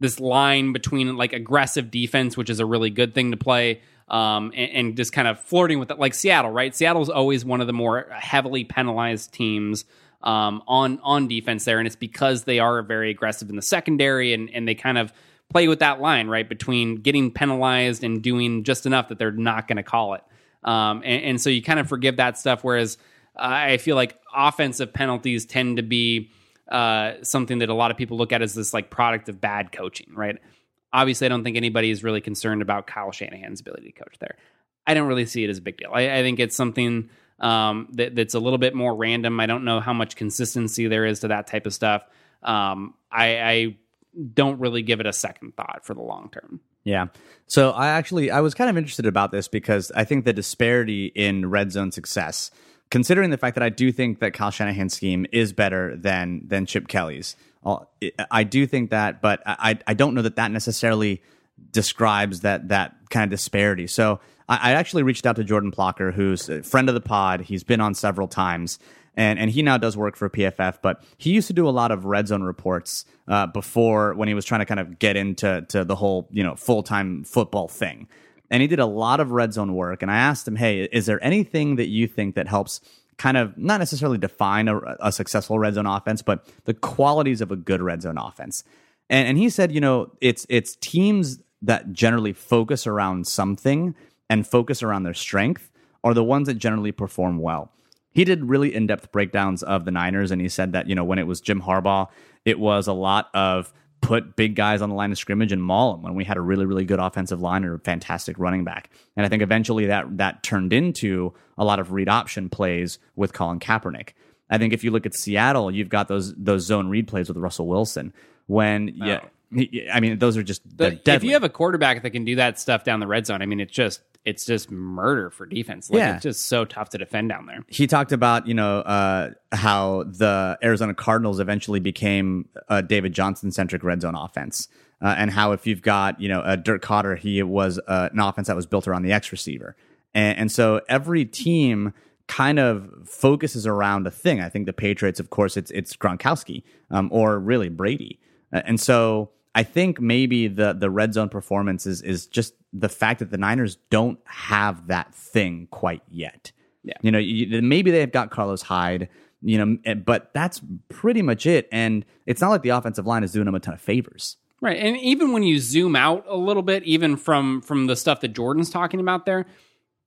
this line between like aggressive defense, which is a really good thing to play, um, and, and just kind of flirting with it, like Seattle, right? Seattle's always one of the more heavily penalized teams um, on on defense there, and it's because they are very aggressive in the secondary, and and they kind of play with that line right between getting penalized and doing just enough that they're not going to call it, um, and, and so you kind of forgive that stuff. Whereas I feel like offensive penalties tend to be uh, something that a lot of people look at as this like product of bad coaching, right? Obviously, I don't think anybody is really concerned about Kyle Shanahan's ability to coach there. I don't really see it as a big deal. I, I think it's something um, that, that's a little bit more random. I don't know how much consistency there is to that type of stuff. Um, I, I don't really give it a second thought for the long term. Yeah. So I actually I was kind of interested about this because I think the disparity in red zone success, considering the fact that I do think that Kyle Shanahan's scheme is better than than Chip Kelly's. Uh, I'll- do think that, but I I don't know that that necessarily describes that that kind of disparity. So I, I actually reached out to Jordan Plocker, who's a friend of the pod. He's been on several times, and and he now does work for PFF. But he used to do a lot of red zone reports uh, before when he was trying to kind of get into to the whole you know full time football thing. And he did a lot of red zone work. And I asked him, hey, is there anything that you think that helps? Kind of not necessarily define a, a successful red zone offense, but the qualities of a good red zone offense. And, and he said, you know, it's it's teams that generally focus around something and focus around their strength are the ones that generally perform well. He did really in depth breakdowns of the Niners, and he said that, you know, when it was Jim Harbaugh, it was a lot of put big guys on the line of scrimmage and maul them when we had a really, really good offensive line or a fantastic running back. And I think eventually that that turned into a lot of read option plays with Colin Kaepernick. I think if you look at Seattle, you've got those those zone read plays with Russell Wilson. When yeah, I mean those are just but if you have a quarterback that can do that stuff down the red zone, I mean it's just it's just murder for defense. Like, Yeah. it's just so tough to defend down there. he talked about you know uh, how the Arizona Cardinals eventually became a David Johnson centric red zone offense, uh, and how if you've got you know a Dirk Koetter, he was uh, an offense that was built around the X receiver, and, and so every team kind of focuses around a thing. I think the Patriots, of course, it's it's Gronkowski um, or really Brady, Uh, and so I think maybe the the red zone performance is is just the fact that the Niners don't have that thing quite yet. Yeah. You know, you, maybe they've got Carlos Hyde, you know, eh, but that's pretty much it. And it's not like the offensive line is doing them a ton of favors. Right. And even when you zoom out a little bit, even from from the stuff that Jordan's talking about there,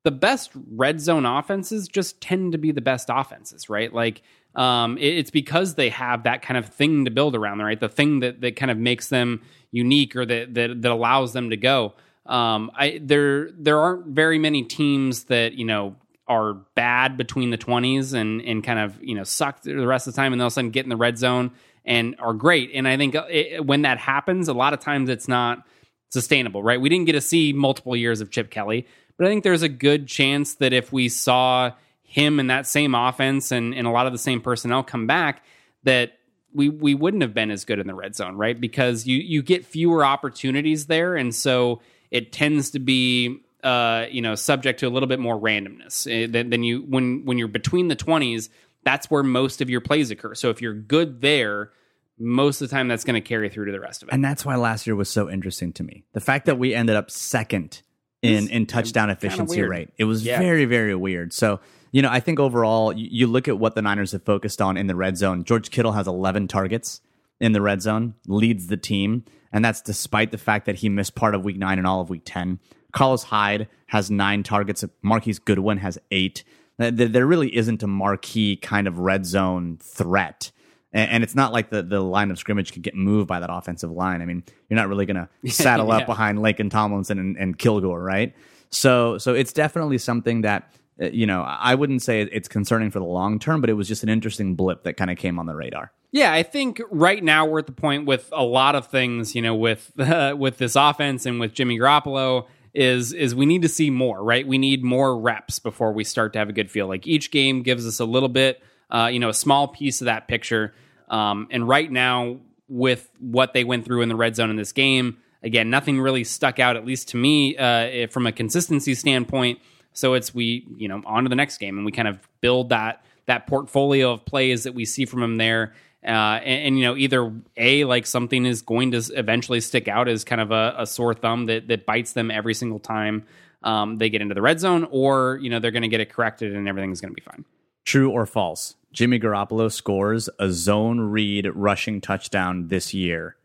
the best red zone offenses just tend to be the best offenses, right? Like um, it- it's because they have that kind of thing to build around, right? The thing that, that kind of makes them unique or that, that that allows them to go. Um, I there there aren't very many teams that you know are bad between the twenties and and kind of you know suck the rest of the time, and all of a sudden get in the red zone and are great. And I think it, when that happens, a lot of times it's not sustainable, right? We didn't get to see multiple years of Chip Kelly, but I think there's a good chance that if we saw him and that same offense and, and a lot of the same personnel come back, that we we wouldn't have been as good in the red zone, right? Because you you get fewer opportunities there, and so it tends to be uh, you know subject to a little bit more randomness eh, than, than you when when you're between the twenties. That's where most of your plays occur. So if you're good there, most of the time that's going to carry through to the rest of it. And that's why last year was so interesting to me. The fact that we ended up second in, in touchdown efficiency rate. It was Yeah. very, very weird. So, you know, I think overall, you, you look at what the Niners have focused on in the red zone. George Kittle has 11 targets in the red zone, leads the team. And that's despite the fact that he missed part of week nine and all of week 10. Carlos Hyde has nine targets. Marquise Goodwin has eight. There really isn't a marquee kind of red zone threat. And, and it's not like the, the line of scrimmage could get moved by that offensive line. I mean, you're not really going [LAUGHS] to saddle up behind Laken Tomlinson and, and Kilgore, right? So, so it's definitely something that you know I wouldn't say it's concerning for the long term, but it was just an interesting blip that kind of came on the radar. Yeah, I think right now we're at the point with a lot of things, you know, with uh, [LAUGHS] with this offense and with Jimmy Garoppolo is is we need to see more, right? We need more reps before we start to have a good feel. Like each game gives us a little bit, uh, you know, a small piece of that picture. Um, and right now, with what they went through in the red zone in this game, again, nothing really stuck out, at least to me, uh, from a consistency standpoint. So it's we, you know, on to the next game, and we kind of build that that portfolio of plays that we see from him there. Uh, and, and, you know, either a like something is going to eventually stick out as kind of a, a sore thumb that that bites them every single time um, they get into the red zone, or you know they're going to get it corrected and everything's going to be fine. True or false? Jimmy Garoppolo scores a zone read rushing touchdown this year.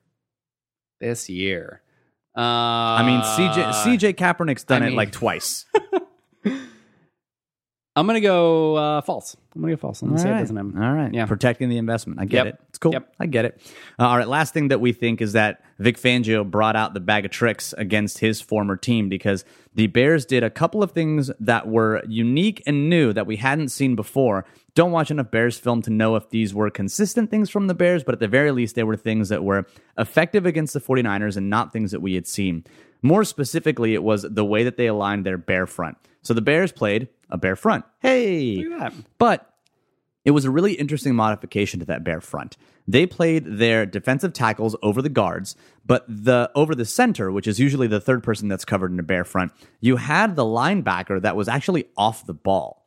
This year, uh, I mean, CJ CJ Kaepernick's done I it like [LAUGHS] twice. I'm going to go uh, false. I'm going to go false. I'm to say All it right. doesn't happen. All right. Yeah. Protecting the investment. I get Yep. it. It's cool. Yep. I get it. Uh, all right. Last thing that we think is that Vic Fangio brought out the bag of tricks against his former team because the Bears did a couple of things that were unique and new that we hadn't seen before. Don't watch enough Bears film to know if these were consistent things from the Bears, but at the very least, they were things that were effective against the 49ers and not things that we had seen. More specifically, it was the way that they aligned their bear front. So the Bears played a bear front. Hey, Look at that. but it was a really interesting modification to that bear front. They played their defensive tackles over the guards, but the over the center, which is usually the third person that's covered in a bear front, you had the linebacker that was actually off the ball.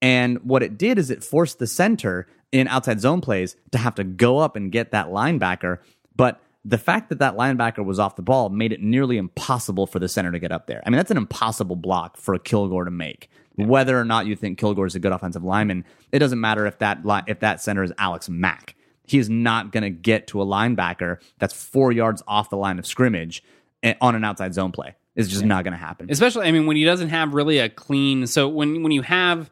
And what it did is it forced the center in outside zone plays to have to go up and get that linebacker. But the fact that that linebacker was off the ball made it nearly impossible for the center to get up there. I mean, that's an impossible block for a Kilgore to make. Whether or not you think Kilgore is a good offensive lineman, it doesn't matter if that li- if that center is Alex Mack. He's not going to get to a linebacker that's four yards off the line of scrimmage eh, on an outside zone play. It's just not going to happen. especially I mean when he doesn't have really a clean. So when when you have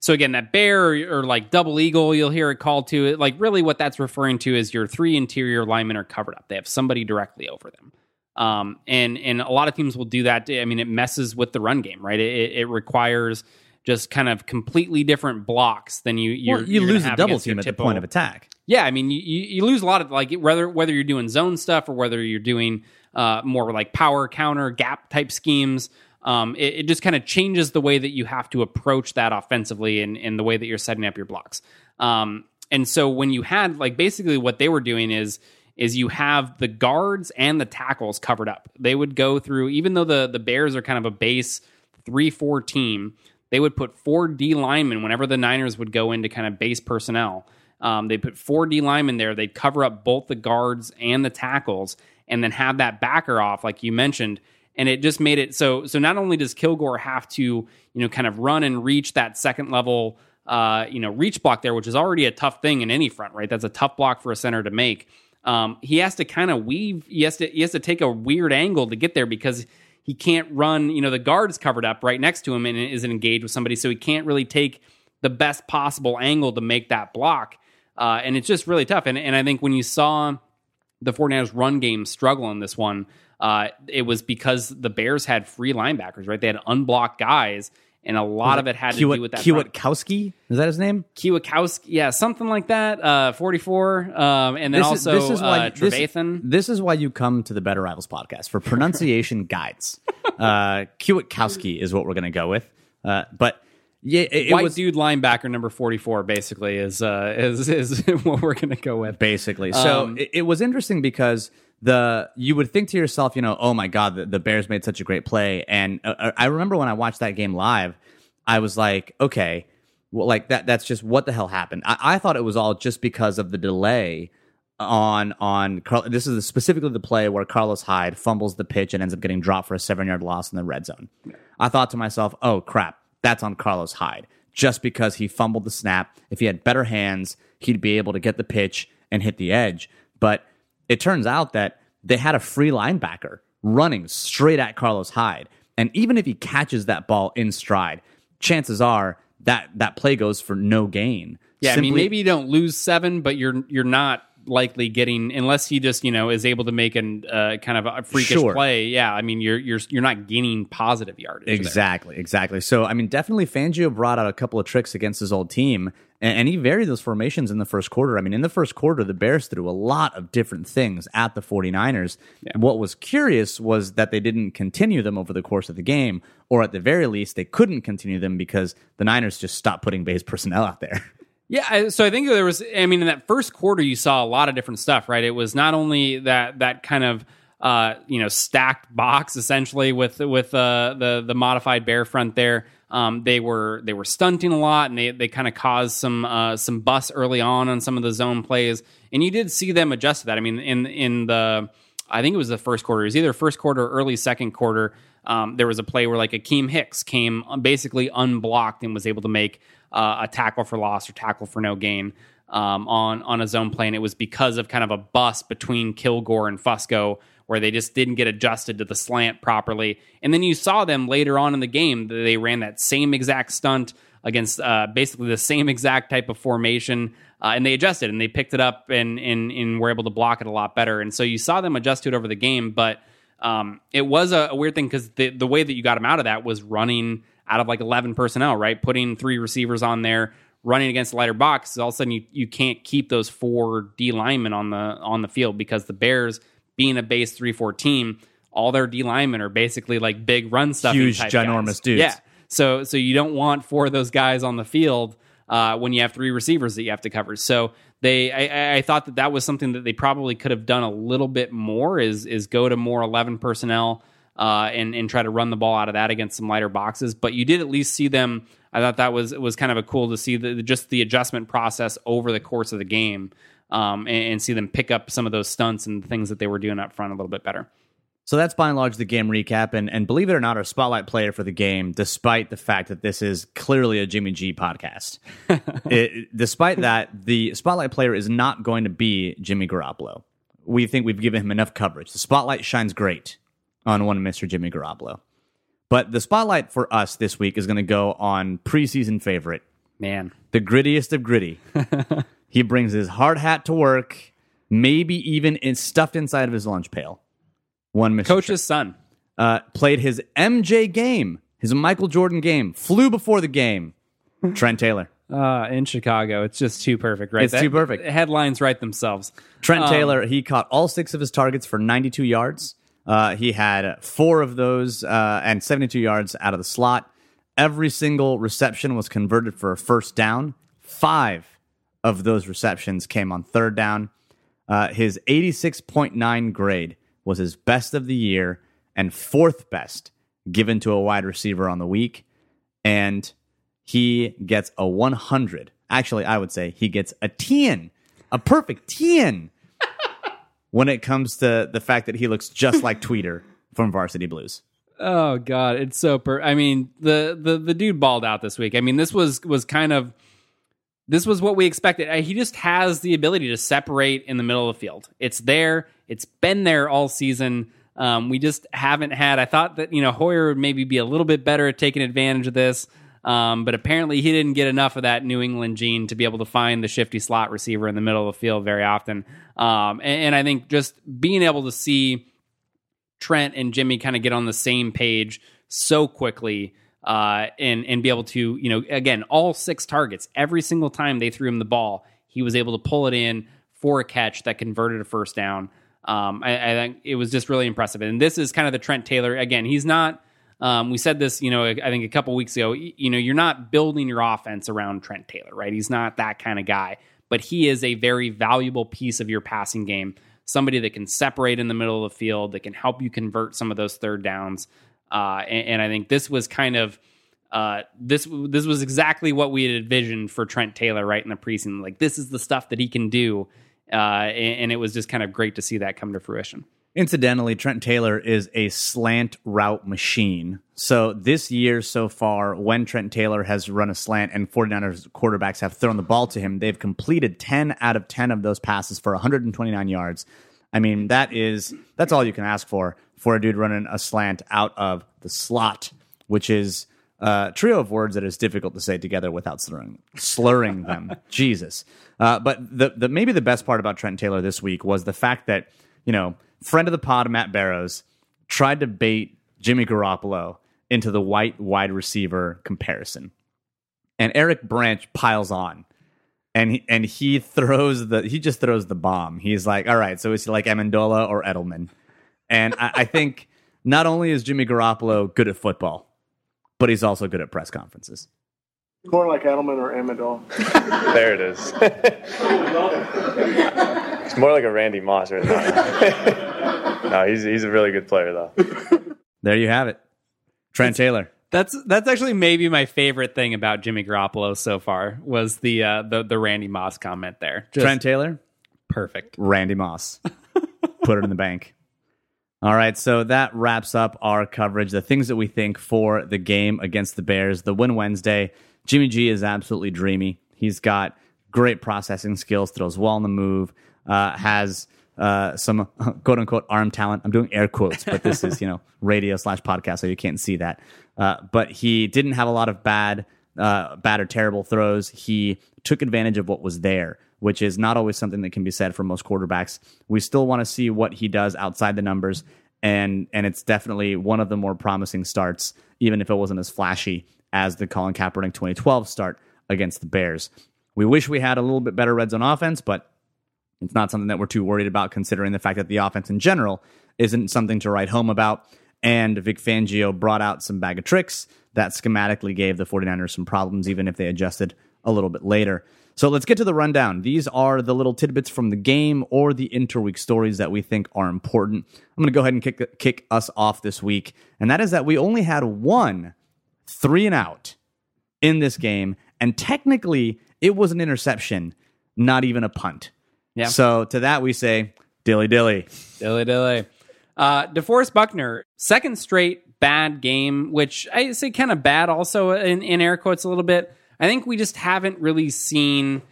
so again that bear or, or like double eagle, you'll hear it called to it. Like really, what that's referring to is your three interior linemen are covered up. They have somebody directly over them. Um, and and a lot of teams will do that. I mean, it messes with the run game, right? It, it requires just kind of completely different blocks than you you're, Well, you lose the double team at the point of attack. yeah, I mean, you, you you lose a lot of like whether whether you're doing zone stuff or whether you're doing uh, more like power counter gap type schemes. Um, it, it just kind of changes the way that you have to approach that offensively and, and the way that you're setting up your blocks. Um, and so when you had like basically what they were doing is is you have the guards and the tackles covered up. They would go through even though the the Bears are kind of a base three four team. They would put four D linemen whenever the Niners would go into kind of base personnel. Um, they put four D linemen there. They'd cover up both the guards and the tackles, and then have that backer off, like you mentioned. And it just made it so. So not only does Kilgore have to, you know, kind of run and reach that second level, uh, you know, reach block there, which is already a tough thing in any front, right? That's a tough block for a center to make. Um, he has to kind of weave. He has to. He has to take a weird angle to get there because he can't run. You know, the guard's covered up right next to him and isn't engaged with somebody, so he can't really take the best possible angle to make that block. Uh, and it's just really tough. And, and I think when you saw the 49ers run game struggle in this one, uh, it was because the Bears had free linebackers, right? They had unblocked guys, and a lot of it had to do with that. Kiwatkowski? Is that his name? Kiwakowski, yeah, something like that. Uh, 44. Um, and then also uh, this, Trevathan. this is why you come to the Better Rivals podcast for pronunciation [LAUGHS] guides. Uh, Kiwatkowski is what we're going to go with. Uh, but yeah, it, it White was dude linebacker number 44 basically is uh, is is [LAUGHS] what we're going to go with. basically. So Um, it, it was interesting because the you would think to yourself, you know, oh my god, the, the Bears made such a great play, and uh, I remember when I watched that game live, I was like, okay, well, like that that's just what the hell happened. I, I thought it was all just because of the delay on on Carl. This is specifically the play where Carlos Hyde fumbles the pitch and ends up getting dropped for a seven yard loss in the red zone. I thought to myself, oh crap, that's on Carlos Hyde just because he fumbled the snap. If he had better hands, he'd be able to get the pitch and hit the edge. But it turns out that they had a free linebacker running straight at Carlos Hyde. And even if he catches that ball in stride, chances are that that play goes for no gain. Yeah, I mean maybe you don't lose 7, but you're you're not likely getting unless he just, you know, is able to make an uh, kind of a freakish Sure. play. Yeah, I mean you're you're you're not gaining positive yardage. there. Exactly, exactly. So, I mean, definitely Fangio brought out a couple of tricks against his old team, and, and he varied those formations in the first quarter. I mean, in the first quarter, the Bears threw a lot of different things at the 49ers. What was curious was that they didn't continue them over the course of the game, or at the very least, they couldn't continue them because the Niners just stopped putting base personnel out there. [LAUGHS] Yeah, so I think there was. I mean, in that first quarter, you saw a lot of different stuff, right? It was not only that that kind of uh, you know stacked box essentially with with uh, the the modified bear front there. Um, they were they were stunting a lot, and they they kind of caused some uh, some bust early on on some of the zone plays, and you did see them adjust to that. I mean, in in the I think it was the first quarter. It was either first quarter or early second quarter. Um, there was a play where like Akiem Hicks came basically unblocked and was able to make uh, a tackle for loss or tackle for no gain um, on on a zone play. And it was because of kind of a bust between Kilgore and Fusco where they just didn't get adjusted to the slant properly. And then you saw them later on in the game. They ran that same exact stunt against uh, basically the same exact type of formation. Uh, and they adjusted and they picked it up and, and and were able to block it a lot better. And so you saw them adjust to it over the game, but um, it was a, a weird thing because the the way that you got him out of that was running out of like eleven personnel, right? Putting three receivers on there, running against the lighter box. All of a sudden, you you can't keep those four D linemen on the on the field because the Bears, being a base three four team, all their D linemen are basically like big run stuff, Huge, ginormous dudes. Yeah, so so you don't want four of those guys on the field uh, when you have three receivers that you have to cover. So they, I, I- thought that that was something that they probably could have done a little bit more. Is is go to more eleven personnel uh, and and try to run the ball out of that against some lighter boxes. But you did at least see them. I thought that was was kind of a cool to see the, just the adjustment process over the course of the game. Um, and, and see them pick up some of those stunts and things that they were doing up front a little bit better. So that's by and large the game recap. And, and believe it or not, our spotlight player for the game, despite the fact that this is clearly a Jimmy G podcast, [LAUGHS] it, despite that, the spotlight player is not going to be Jimmy Garoppolo. We think we've given him enough coverage. The spotlight shines great on one Mr. Jimmy Garoppolo. But the spotlight for us this week is going to go on preseason favorite, Man, the grittiest of gritty. [LAUGHS] he brings his hard hat to work, maybe even in, stuffed inside of his lunch pail. One coach's son. uh, played his MJ game, his Michael Jordan game, flew before the game. Trent Taylor. Uh, in Chicago, it's just too perfect, right? It's too perfect. Headlines write themselves. Trent Um, Taylor, he caught all six of his targets for 92 yards. Uh, he had four of those uh, and 72 yards out of the slot. Every single reception was converted for a first down. Five of those receptions came on third down. Uh, his 86.9 grade was his best of the year and fourth best given to a wide receiver on the week. And he gets a 100. Actually, I would say he gets a 10, a perfect 10 [LAUGHS] when it comes to the fact that he looks just like Tweeter from Varsity Blues. Oh god, it's so per I mean, the the the dude balled out this week. I mean, this was was kind of this was what we expected. He just has the ability to separate in the middle of the field. It's there. It's been there all season. Um, we just haven't had. I thought that you know Hoyer would maybe be a little bit better at taking advantage of this, um, but apparently he didn't get enough of that New England gene to be able to find the shifty slot receiver in the middle of the field very often. Um, and, and I think just being able to see Trent and Jimmy kind of get on the same page so quickly uh, and and be able to you know again all six targets every single time they threw him the ball he was able to pull it in for a catch that converted a first down. Um, I, I think it was just really impressive and this is kind of the Trent Taylor again he's not. Um, we said this, you know, I think a couple weeks ago. You know, you're not building your offense around Trent Taylor, right? He's not that kind of guy, but he is a very valuable piece of your passing game somebody that can separate in the middle of the field, that can help you convert some of those third downs. Uh, and, and I think this was kind of uh, this this was exactly what we had envisioned for Trent Taylor right in the preseason. Like this is the stuff that he can do, uh, and, and it was just kind of great to see that come to fruition. Incidentally, Trent Taylor is a slant route machine. So this year so far, when Trent Taylor has run a slant and 49ers quarterbacks have thrown the ball to him, they've completed 10 out of 10 of those passes for 129 yards. I mean, that is that's all you can ask for for a dude running a slant out of the slot, which is a trio of words that is difficult to say together without slurring, slurring them. [LAUGHS] Jesus. Uh, but the, the maybe the best part about Trent Taylor this week was the fact that you know friend of the pod Matt Barrows tried to bait Jimmy Garoppolo into the white wide receiver comparison, and Eric Branch piles on. And he, and he throws the he just throws the bomb. He's like, all right, so is he like Amendola or Edelman? And I, I think not only is Jimmy Garoppolo good at football, but he's also good at press conferences. More like Edelman or Amendola. [LAUGHS] There it is. [LAUGHS] it's more like a Randy Moss right now. [LAUGHS] no, he's he's a really good player though. There you have it, Trent Taylor. That's that's actually maybe my favorite thing about Jimmy Garoppolo so far was the uh, the the Randy Moss comment there. Just Trent Taylor, perfect. Randy Moss. Put it in the bank. All right, so that wraps up our coverage. The things that we think for the game against the Bears, the win Wednesday. Jimmy G is absolutely dreamy. He's got great processing skills, throws well on the move, uh, has uh, some [LAUGHS] quote unquote arm talent. I'm doing air quotes, but this is you know [LAUGHS] radio slash podcast, so you can't see that. Uh, but he didn't have a lot of bad, uh, bad or terrible throws. He took advantage of what was there, which is not always something that can be said for most quarterbacks. We still want to see what he does outside the numbers, and and it's definitely one of the more promising starts, even if it wasn't as flashy as the Colin Kaepernick 2012 start against the Bears. We wish we had a little bit better red zone offense, but it's not something that we're too worried about, considering the fact that the offense in general isn't something to write home about. And Vic Fangio brought out some bag of tricks that schematically gave the 49ers some problems, even if they adjusted a little bit later. So let's get to the rundown. These are the little tidbits from the game or the interweek stories that we think are important. I'm going to go ahead and kick, kick us off this week. And that is that we only had one three and out in this game. And technically, it was an interception, not even a punt. Yeah. So to that, we say, dilly dilly. Dilly dilly. Uh, DeForest Buckner, second straight bad game, which I say kind of bad also in, in air quotes a little bit. I think we just haven't really seen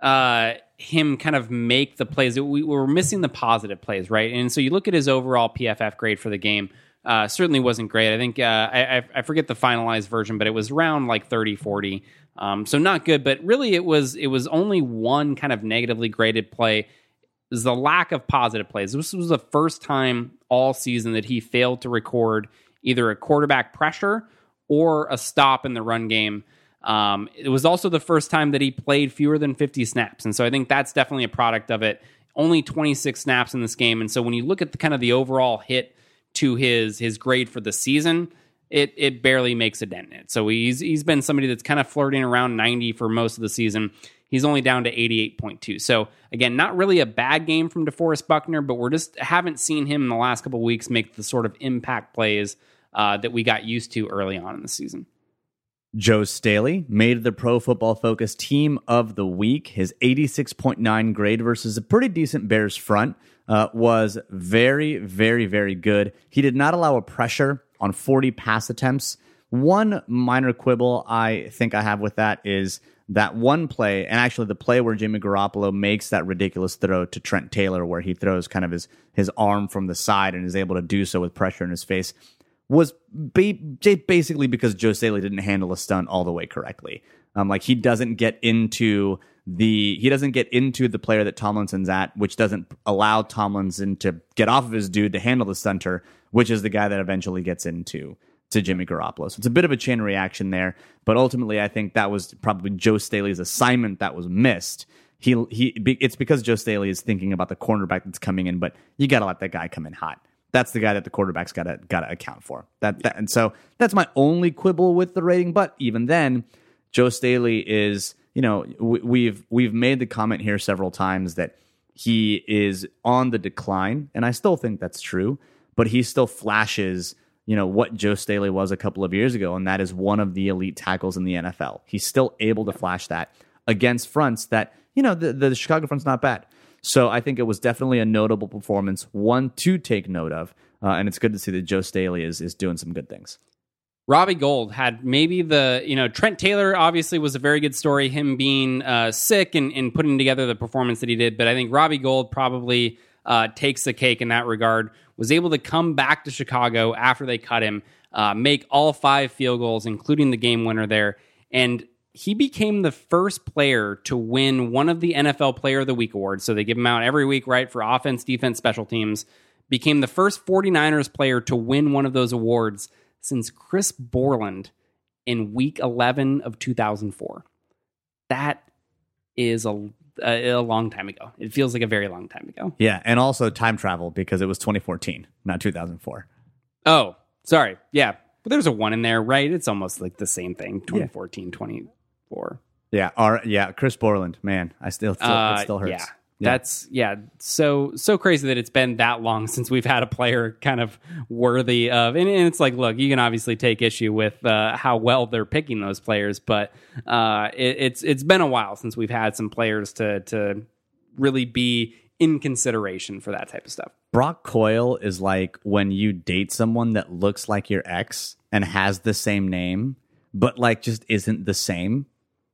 uh, him kind of make the plays. We, we're missing the positive plays, right? And so you look at his overall PFF grade for the game uh, certainly wasn't great. I think uh, I, I- forget the finalized version, but it was around like 30, 40. Um, so not good, but really it was it was only one kind of negatively graded play. It was the lack of positive plays. This was the first time all season that he failed to record either a quarterback pressure or a stop in the run game. Um, it was also the first time that he played fewer than 50 snaps. And so I think that's definitely a product of it. Only 26 snaps in this game. And so when you look at the kind of the overall hit to his his grade for the season, it it barely makes a dent in it. So he's he's been somebody that's kind of flirting around 90 for most of the season. He's only down to 88.2. So again, not really a bad game from DeForest Buckner, but we're just haven't seen him in the last couple weeks make the sort of impact plays uh, that we got used to early on in the season. Joe Staley made the Pro Football Focus Team of the Week. His 86.9 grade versus a pretty decent Bears front uh, was very, very, very good. He did not allow a pressure on 40 pass attempts. One minor quibble I think I have with that is that one play, and actually the play where Jimmy Garoppolo makes that ridiculous throw to Trent Taylor, where he throws kind of his his arm from the side and is able to do so with pressure in his face was ba- basically because Joe Staley didn't handle a stunt all the way correctly. Um, like he doesn't get into the he doesn't get into the player that Tomlinson's at, which doesn't allow Tomlinson to get off of his dude to handle the stunter, which is the guy that eventually gets into to Jimmy Garoppolo. So it's a bit of a chain reaction there, but ultimately I think that was probably Joe Staley's assignment that was missed. He he it's because Joe Staley is thinking about the cornerback that's coming in, but you got to let that guy come in hot that's the guy that the quarterback's got to got to account for. That, that and so that's my only quibble with the rating. But even then, Joe Staley is you know we, we've we've made the comment here several times that he is on the decline, and I still think that's true. But he still flashes you know what Joe Staley was a couple of years ago, and that is one of the elite tackles in the NFL. He's still able to flash that against fronts that you know the, the Chicago front's not bad. So I think it was definitely a notable performance, one to take note of, uh, and it's good to see that Joe Staley is is doing some good things. Robbie Gould had maybe the, you know, Trent Taylor obviously was a very good story, him being uh, sick and, and putting together the performance that he did. But I think Robbie Gould probably uh, takes the cake in that regard. Was able to come back to Chicago after they cut him, uh, make all five field goals, including the game winner there. And he became the first player to win one of the NFL Player of the Week awards. So they give them out every week, right, for offense, defense, special teams. Became the first 49ers player to win one of those awards since Chris Borland in week 11 of 2004. That is a, a, a long time ago. It feels like a very long time ago. Yeah, and also time travel because it was 2014, not 2004. Oh, sorry. Yeah. But there's a one in there, right? It's almost like the same thing 2014, 24. Yeah, our, yeah, Chris Borland, man, I still, still Uh, it still hurts. Yeah. That's yeah, so so crazy that it's been that long [LAUGHS] since we've had a player kind of worthy of, and, and it's like, look, you can obviously take issue with uh, how well they're picking those players, but uh, it, it's it's been a while since we've had some players to to really be in consideration for that type of stuff. Brock Coyle is like when you date someone that looks like your ex and has the same name, but like just isn't the same.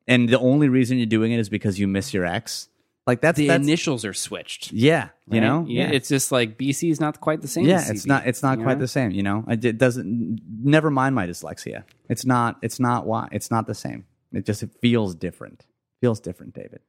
And the only reason you're doing it is because you miss your ex. Like that's The that's initials are switched. yeah, you right? know, yeah, it's just like BC is not quite the same. yeah, it's not it's not quite know? the same. You know, it doesn't. Never mind my dyslexia. It's not. It's not why. It's not the same. It just it feels different. Feels different, David.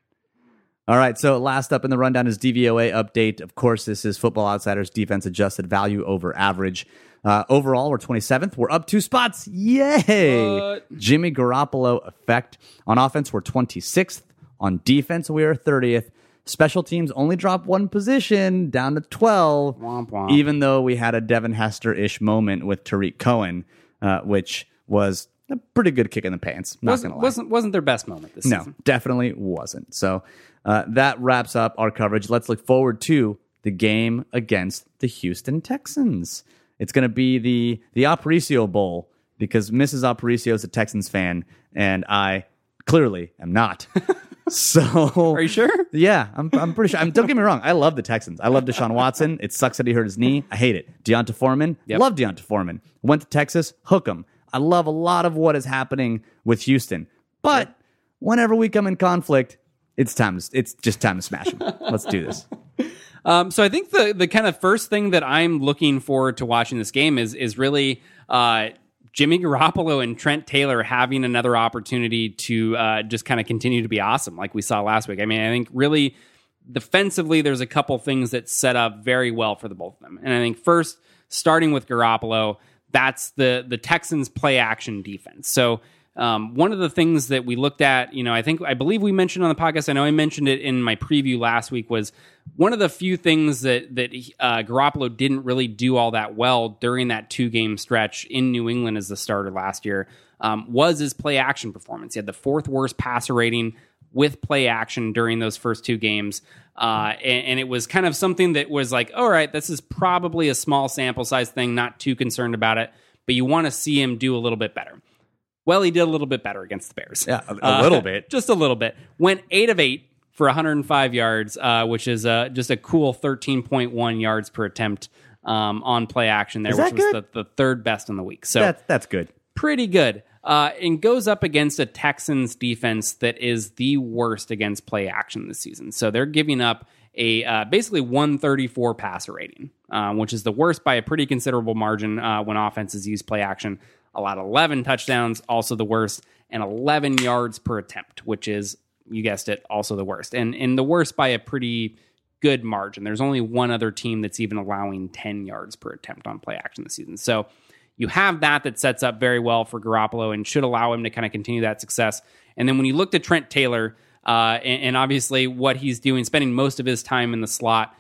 All right. So last up in the rundown is DVOA update. Of course, this is Football Outsiders defense adjusted value over average. Uh, overall, we're 27th. We're up two spots. Yay! What? Jimmy Garoppolo effect. On offense, we're 26th. On defense, we are 30th. Special teams only drop one position down to 12, Womp womp. even though we had a Devin Hester ish moment with Tarik Cohen, uh, which was a pretty good kick in the pants. Not wasn't gonna lie. wasn't wasn't their best moment this No, season. definitely wasn't. So uh, that wraps up our coverage. Let's look forward to the game against the Houston Texans. It's going to be the the Aparicio Bowl because Mrs. Aparicio is a Texans fan, and I clearly am not. [LAUGHS] so Are you sure? yeah, I'm, I'm pretty sure. I'm, don't get me wrong. I love the Texans. I love Deshaun Watson. It sucks that he hurt his knee. I hate it. D'Onta Foreman. Yep. Love D'Onta Foreman. Went to Texas. Hook him. I love a lot of what is happening with Houston. But whenever we come in conflict, it's time. To, it's just time to smash them. Let's do this. [LAUGHS] Um, so I think the the kind of first thing that I'm looking forward to watching this game is is really uh, Jimmy Garoppolo and Trent Taylor having another opportunity to uh, just kind of continue to be awesome, like we saw last week. I mean, I think really defensively, there's a couple things that set up very well for the both of them, and I think first, starting with Garoppolo, that's the the Texans play action defense. So um, one of the things that we looked at, you know, I think I believe we mentioned on the podcast. I know I mentioned it in my preview last week. Was one of the few things that that uh, Garoppolo didn't really do all that well during that two game stretch in New England as the starter last year um, was his play action performance. He had the fourth worst passer rating with play action during those first two games. Uh, and, and, it was kind of something that was like, all right, this is probably a small sample size thing, not too concerned about it, but you want to see him do a little bit better. Well, he did a little bit better against the Bears. Yeah, a, a little uh, bit. [LAUGHS] Just a little bit. Went eight of eight for 105 yards, uh, which is uh, just a cool 13.1 yards per attempt um, on play action there, which was the, the, third best in the week. So that's, that's good. Pretty good. Uh, and goes up against a Texans defense that is the worst against play action this season. So they're giving up a uh, basically 134 passer rating, uh, which is the worst by a pretty considerable margin uh, when offenses use play action allowed 11 touchdowns, also the worst, and 11 yards per attempt, which is, you guessed it, also the worst. And, and the worst by a pretty good margin. There's only one other team that's even allowing 10 yards per attempt on play action this season. So you have that that sets up very well for Garoppolo and should allow him to kind of continue that success. And then when you look at Trent Taylor, uh, and, and, obviously what he's doing, spending most of his time in the slot,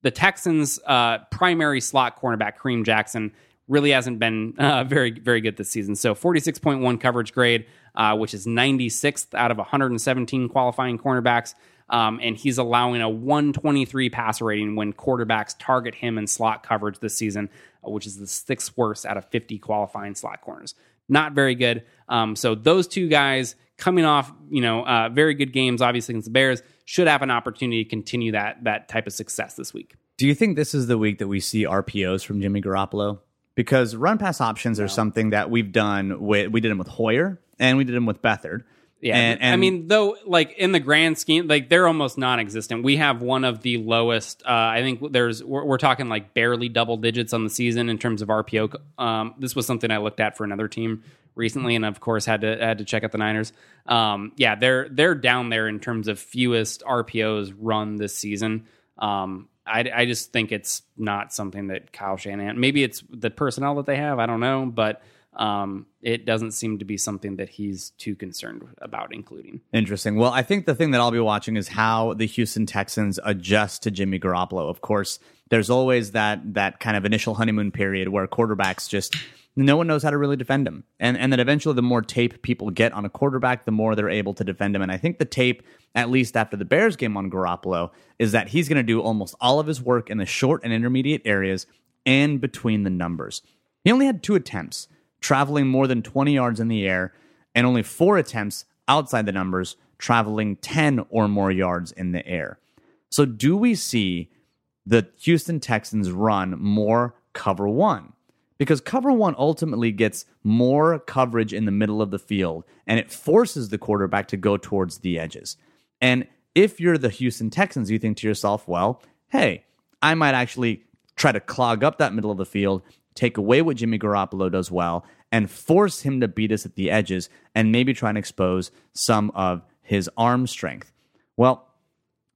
the Texans' uh, primary slot cornerback, Kareem Jackson, really hasn't been uh, very very good this season. So 46.1 coverage grade, uh, which is 96th out of 117 qualifying cornerbacks. Um, and he's allowing a 123 passer rating when quarterbacks target him in slot coverage this season, uh, which is the sixth worst out of 50 qualifying slot corners. Not very good. Um, so those two guys coming off, you know, uh, very good games, obviously against the Bears, should have an opportunity to continue that that type of success this week. Do you think this is the week that we see RPOs from Jimmy Garoppolo? Because run pass options are something that we've done with we did them with Hoyer and we did them with Beathard. Yeah, and, and, I mean, though, like in the grand scheme, like they're almost non-existent. We have one of the lowest. Uh, I think there's we're, we're, talking like barely double digits on the season in terms of RPO. Um, this was something I looked at for another team recently, and of course had to had to check out the Niners. Um, yeah, they're they're down there in terms of fewest RPOs run this season. Um, I, I just think it's not something that Kyle Shanahan. Maybe it's the personnel that they have. I don't know, but um, it doesn't seem to be something that he's too concerned about including. Interesting. Well, I think the thing that I'll be watching is how the Houston Texans adjust to Jimmy Garoppolo. Of course, there's always that that kind of initial honeymoon period where quarterbacks just no one knows how to really defend him. And and then eventually the more tape people get on a quarterback, the more they're able to defend him. And I think the tape, at least after the Bears game on Garoppolo, is that he's going to do almost all of his work in the short and intermediate areas and between the numbers. He only had two attempts, traveling more than 20 yards in the air, and only four attempts outside the numbers, traveling 10 or more yards in the air. So do we see the Houston Texans run more cover one? because cover one ultimately gets more coverage in the middle of the field and it forces the quarterback to go towards the edges. And if you're the Houston Texans, you think to yourself, well, hey, I might actually try to clog up that middle of the field, take away what Jimmy Garoppolo does well, and force him to beat us at the edges and maybe try and expose some of his arm strength. Well,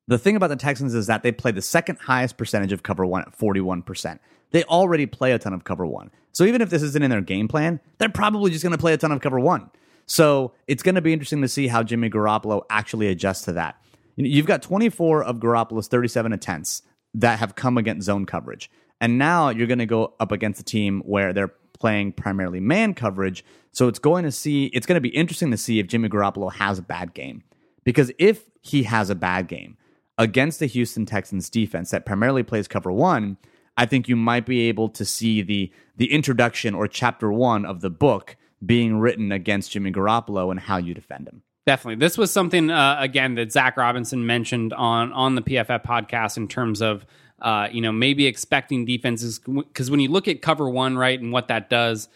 the thing about the Texans is that they play the second highest percentage of cover one at 41%. They already play a ton of cover one. So even if this isn't in their game plan, they're probably just going to play a ton of cover one. So it's going to be interesting to see how Jimmy Garoppolo actually adjusts to that. You've got 24 of Garoppolo's 37 attempts that have come against zone coverage. And now you're going to go up against a team where they're playing primarily man coverage. So it's going to see it's going to be interesting to see if Jimmy Garoppolo has a bad game. Because if he has a bad game against the Houston Texans defense that primarily plays cover 1, I think you might be able to see the the introduction or chapter one of the book being written against Jimmy Garoppolo and how you defend him. Definitely, this was something uh, again that Zac Robinson mentioned on on the PFF podcast in terms of uh, you know maybe expecting defenses because when you look at cover one right and what that does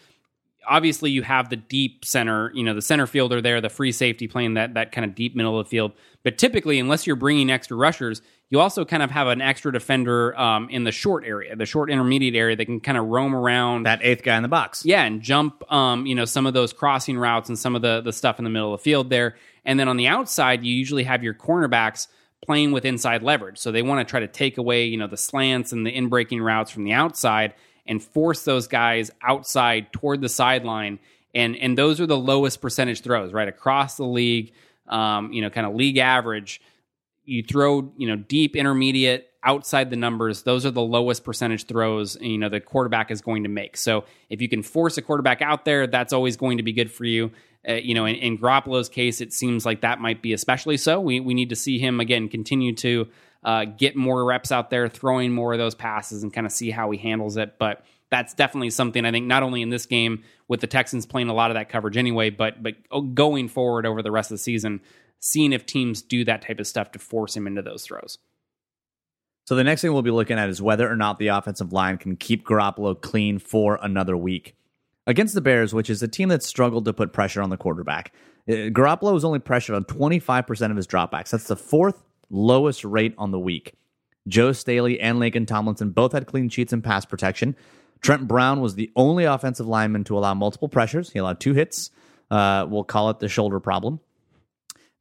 obviously you have the deep center, you know, the center fielder there, the free safety playing that that kind of deep middle of the field. But typically, unless you're bringing extra rushers, you also kind of have an extra defender um, in the short area, the short intermediate area that can kind of roam around. That eighth guy in the box. Yeah, and jump, um, you know, some of those crossing routes and some of the the stuff in the middle of the field there. And then on the outside, you usually have your cornerbacks playing with inside leverage. So they want to try to take away, you know, the slants and the in breaking routes from the outside and force those guys outside toward the sideline. And and those are the lowest percentage throws, right across the league. Um, you know, kind of league average. You throw, you know, deep, intermediate, outside the numbers. Those are the lowest percentage throws. You know, the quarterback is going to make. So if you can force a quarterback out there, that's always going to be good for you. Uh, you know, in, in Garoppolo's case, it seems like that might be especially so. We we need to see him again continue to uh, get more reps out there, throwing more of those passes, and kind of see how he handles it. But that's definitely something I think not only in this game with the Texans playing a lot of that coverage anyway, but but going forward over the rest of the season, seeing if teams do that type of stuff to force him into those throws. So the next thing we'll be looking at is whether or not the offensive line can keep Garoppolo clean for another week against the Bears, which is a team that struggled to put pressure on the quarterback. Uh, Garoppolo was only pressured on 25% of his dropbacks. That's the fourth lowest rate on the week. Joe Staley and Laken Tomlinson both had clean sheets in pass protection. Trent Brown was the only offensive lineman to allow multiple pressures. He allowed two hits. Uh, we'll call it the shoulder problem.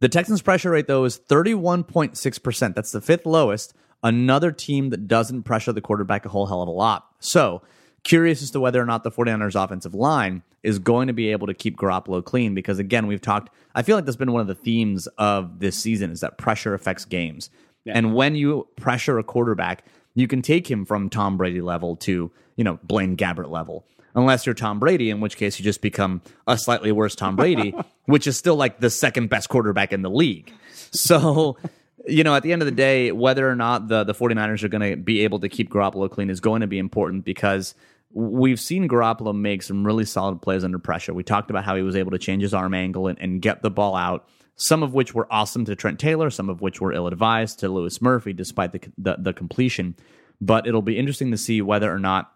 The Texans' pressure rate, though, is 31.6%. That's the fifth lowest. Another team that doesn't pressure the quarterback a whole hell of a lot. So, curious as to whether or not the 49ers offensive line is going to be able to keep Garoppolo clean because again we've talked I feel like that's been one of the themes of this season is that pressure affects games. Yeah. And when you pressure a quarterback, you can take him from Tom Brady level to, you know, Blaine Gabbert level. Unless you're Tom Brady, in which case you just become a slightly worse Tom Brady, [LAUGHS] which is still like the second best quarterback in the league. So you know, at the end of the day, whether or not the, the 49ers are going to be able to keep Garoppolo clean is going to be important because we've seen Garoppolo make some really solid plays under pressure. We talked about how he was able to change his arm angle and, and get the ball out, some of which were awesome to Trent Taylor, some of which were ill advised to Louis Murphy, despite the, the, the completion. But it'll be interesting to see whether or not,